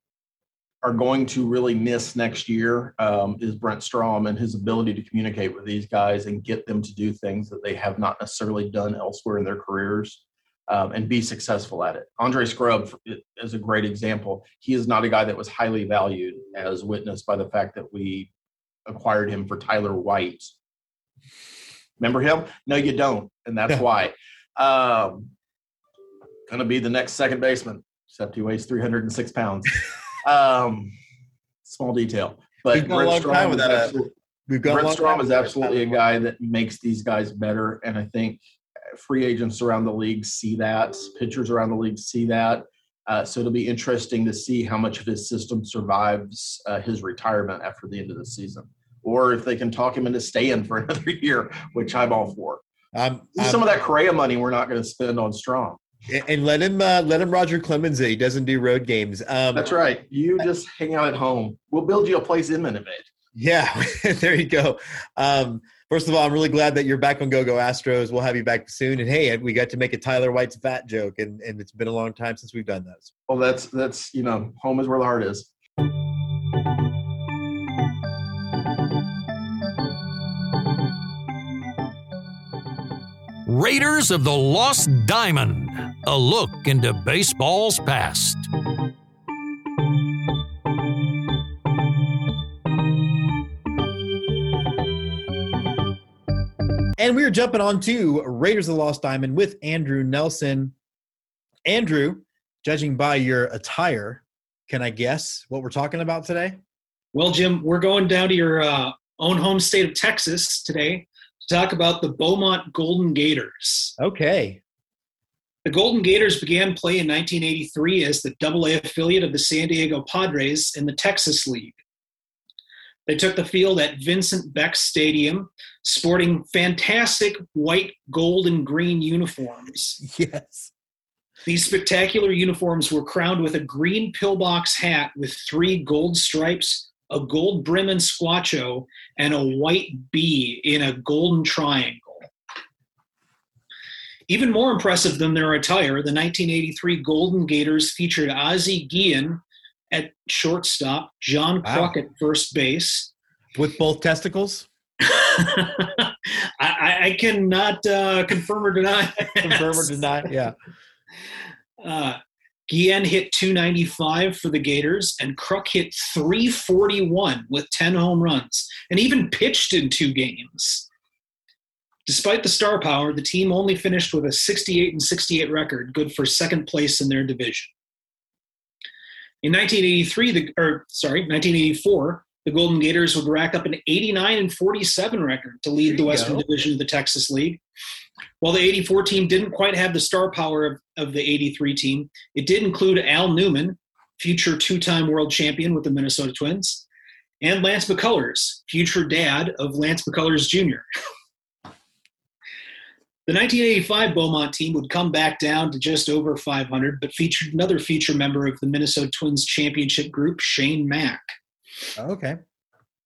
S4: are going to really miss next year um, is Brent Strom and his ability to communicate with these guys and get them to do things that they have not necessarily done elsewhere in their careers um, and be successful at it. Andre Scrubb is a great example. He is not a guy that was highly valued, as witnessed by the fact that we acquired him for Tyler White. Remember him? No, you don't, and that's why. Um, Going to be the next second baseman, except he weighs 306 pounds. Um, small detail, but
S3: we've got a long time without a.
S4: We've got Brent Strom is absolutely a guy that makes these guys better, and I think free agents around the league see that, pitchers around the league see that. Uh, so it'll be interesting to see how much of his system survives uh, his retirement after the end of the season, or if they can talk him into staying for another year, which I'm all for. Um, Some of that Correa money we're not going to spend on Strom.
S3: And let him uh, let him Roger Clemens He doesn't do road games.
S4: Um, That's right. You just hang out at home. We'll build you a place in Minute Maid.
S3: Yeah, there you go. Um, First of all, I'm really glad that you're back on Go Go Astros. We'll have you back soon. And hey, we got to make a Tyler White's fat joke, and, and it's been a long time since we've done those.
S4: Well, that's that's you know, home is where the heart is.
S2: Raiders of the Lost Diamond, a look into baseball's past.
S3: And we are jumping on to Raiders of the Lost Diamond with Andrew Nelson. Andrew, judging by your attire, can I guess what we're talking about today?
S8: Well, Jim, we're going down to your uh, own home state of Texas today to talk about the Beaumont Golden Gators.
S3: Okay.
S8: The Golden Gators began play in 1983 as the AA affiliate of the San Diego Padres in the Texas League. They took the field at Vincent Beck Stadium, sporting fantastic white, gold, and green uniforms.
S3: Yes.
S8: These spectacular uniforms were crowned with a green pillbox hat with three gold stripes, a gold brim and squacho, and a white bee in a golden triangle. Even more impressive than their attire, the 1983 Golden Gators featured Ozzie Guillen, at shortstop, John Kruk wow. at first base.
S3: With both testicles?
S8: I, I, cannot uh, confirm or deny.
S3: confirm or deny, yeah.
S8: Uh, Guillen hit 295 for the Gators, and Kruk hit 341 with 10 home runs, and even pitched in two games. Despite the star power, the team only finished with a 68 and 68 record, good for second place in their division. In 1983, the or sorry, 1984, the Golden Gators would rack up an 89 and 47 record to lead the Western go. Division of the Texas League. While the 84 team didn't quite have the star power of, of the 83 team, it did include Al Newman, future two-time world champion with the Minnesota Twins, and Lance McCullers, future dad of Lance McCullers Jr. The 1985 Beaumont team would come back down to just over 500, but featured another future member of the Minnesota Twins championship group, Shane Mack.
S3: Oh, okay.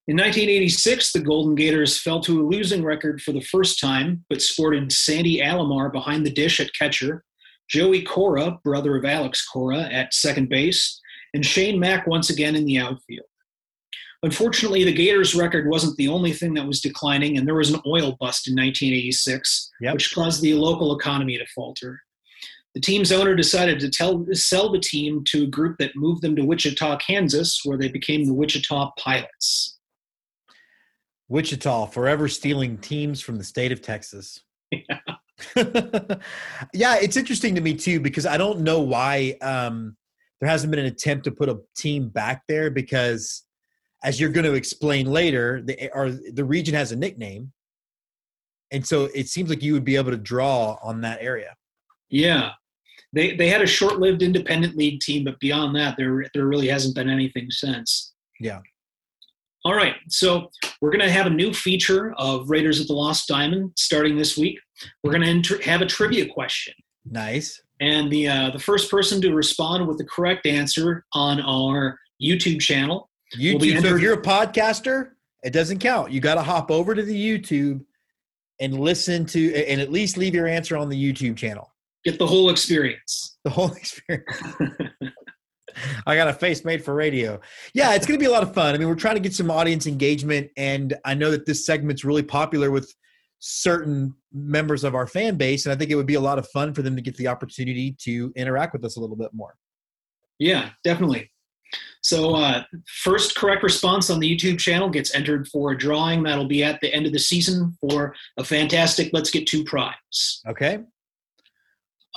S8: In 1986, the Golden Gators fell to a losing record for the first time, but sported Sandy Alomar behind the dish at catcher, Joey Cora, brother of Alex Cora, at second base, and Shane Mack once again in the outfield. Unfortunately, the Gators' record wasn't the only thing that was declining, and there was an oil bust in 1986,
S3: Yep.
S8: which caused the local economy to falter. The team's owner decided to tell, sell the team to a group that moved them to Wichita, Kansas, where they became the Wichita Pilots.
S3: Wichita forever stealing teams from the state of Texas. Yeah. yeah, it's interesting to me too because I don't know why um, there hasn't been an attempt to put a team back there because, as you're going to explain later, the or the region has a nickname, and so it seems like you would be able to draw on that area.
S8: Yeah. They, they had a short lived independent league team, but beyond that, there, there really hasn't been anything since.
S3: Yeah.
S8: All right. So we're going to have a new feature of Raiders of the Lost Diamond starting this week. We're going to enter, have a trivia question.
S3: Nice.
S8: And the, uh, the first person to respond with the correct answer on our YouTube channel.
S3: YouTube.
S8: be
S3: so if you're a podcaster, it doesn't count. You got to hop over to the YouTube and listen to, and at least leave your answer on the YouTube channel.
S8: Get the whole experience.
S3: The whole experience. I got a face made for radio. Yeah, it's going to be a lot of fun. I mean, we're trying to get some audience engagement, and I know that this segment's really popular with certain members of our fan base, and I think it would be a lot of fun for them to get the opportunity to interact with us a little bit more.
S8: Yeah, definitely. So, uh, first correct response on the YouTube channel gets entered for a drawing that'll be at the end of the season for a fantastic Let's Get Two prize.
S3: Okay.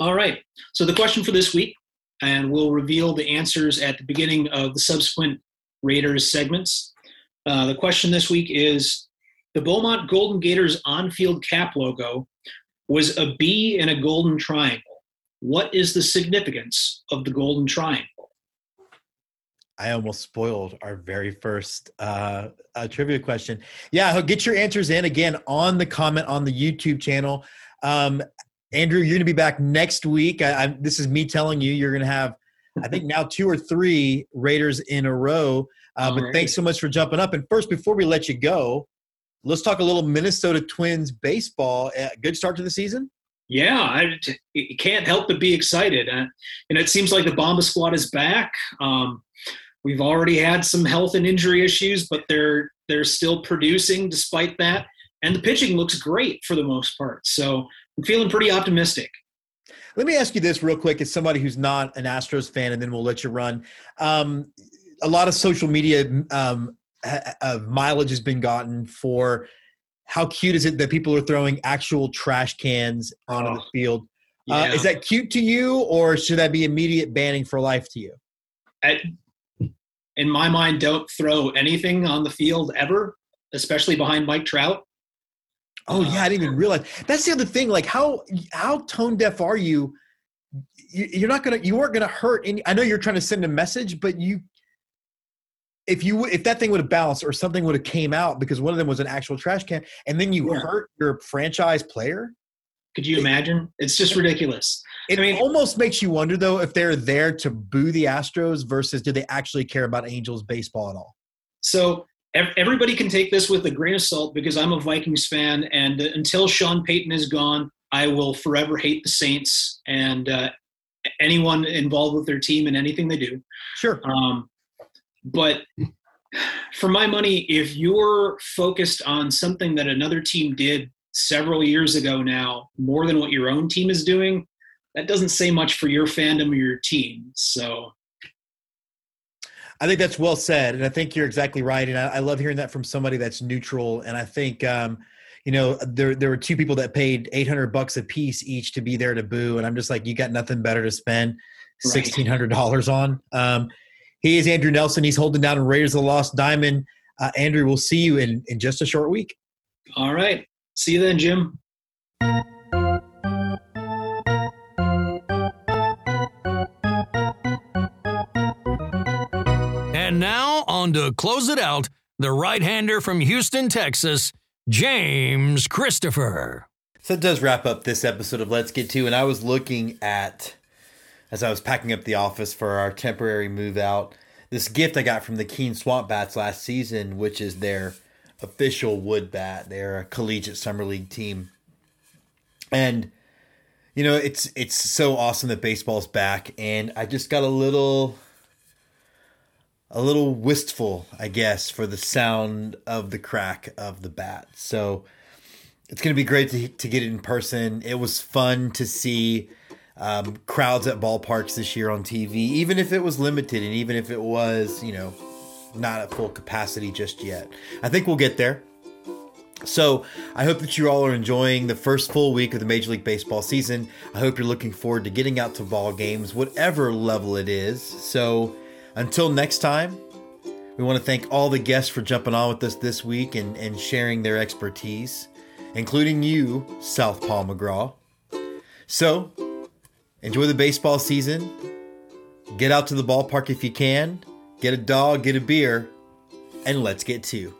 S8: All right. So, the question for this week, and we'll reveal the answers at the beginning of the subsequent Raiders segments. Uh, the question this week is The Beaumont Golden Gators on field cap logo was a B in a golden triangle. What is the significance of the golden triangle?
S3: I almost spoiled our very first uh, uh, trivia question. Yeah, get your answers in again on the comment on the YouTube channel. Um, Andrew, you're going to be back next week. I, I, this is me telling you, you're going to have, I think now two or three Raiders in a row. Uh, but
S8: Alright.
S3: thanks so much for jumping up. And first, before we let you go, let's talk a little Minnesota Twins baseball. Uh, good start to the season.
S8: Yeah, I you can't help but be excited. Uh, and it seems like the Bomba squad is back. Um, we've already had some health and injury issues, but they're they're still producing despite that. And the pitching looks great for the most part. So I'm feeling pretty optimistic.
S3: Let me ask you this real quick as somebody who's not an Astros fan, and then we'll let you run. Um, a lot of social media um, ha- uh, mileage has been gotten for how cute is it that people are throwing actual trash cans onto the
S8: Oh,
S3: field. Uh,
S8: Yeah.
S3: is that cute to you, or should that be immediate banning for life to you?
S8: I- in my mind, don't throw anything on the field ever, especially behind Mike Trout.
S3: Oh yeah, I didn't even realize. That's the other thing. Like how how tone deaf are you? you you're not gonna you weren't gonna hurt any. I know you're trying to send a message, but you if you if that thing would have bounced or something would have came out because one of them was an actual trash can, and then you
S8: Yeah.
S3: hurt your franchise player.
S8: Could you imagine? It's just ridiculous.
S3: It
S8: I mean-
S3: almost makes you wonder though if they're there to boo the Astros versus do they actually care about Angels baseball at all?
S8: So everybody can take this with a grain of salt because I'm a Vikings fan, and until Sean Payton is gone, I will forever hate the Saints and uh, anyone involved with their team and anything they do.
S3: Sure.
S8: Um, but for my money, if you're focused on something that another team did several years ago now, more than what your own team is doing, that doesn't say much for your fandom or your team. So
S3: I think that's well said, and I think you're exactly right. And I, I love hearing that from somebody that's neutral. And I think, um, you know, there there were two people that paid 800 bucks a piece each to be there to boo, and I'm just like, you got nothing better to spend sixteen hundred dollars on. Um, he is Andrew Nelson. He's holding down Raiders of the Lost Diamond. Uh, Andrew, we'll see you in in just a short week.
S8: all right. See you then, Jim.
S2: And now, on to close it out, the right hander from Houston, Texas, James Christopher.
S3: So it does wrap up this episode of Let's Get Two. And I was looking at, as I was packing up the office for our temporary move out, this gift I got from the Keene Swamp Bats last season, which is their official wood bat. They're a collegiate summer league team. And you know, it's it's so awesome that baseball's back and I just got a little a little wistful, I guess, for the sound of the crack of the bat. So it's going to be great to, to get it in person. It was fun to see um, crowds at ballparks this year on TV, even if it was limited and even if it was, you know, not at full capacity just yet. I think we'll get there. So I hope that you all are enjoying the first full week of the Major League Baseball season. I hope you're looking forward to getting out to ball games, whatever level it is. So until next time, we want to thank all the guests for jumping on with us this week and, and sharing their expertise, including you, Southpaw McGraw. So enjoy the baseball season. Get out to the ballpark if you can. Get a dog, get a beer, and let's get to.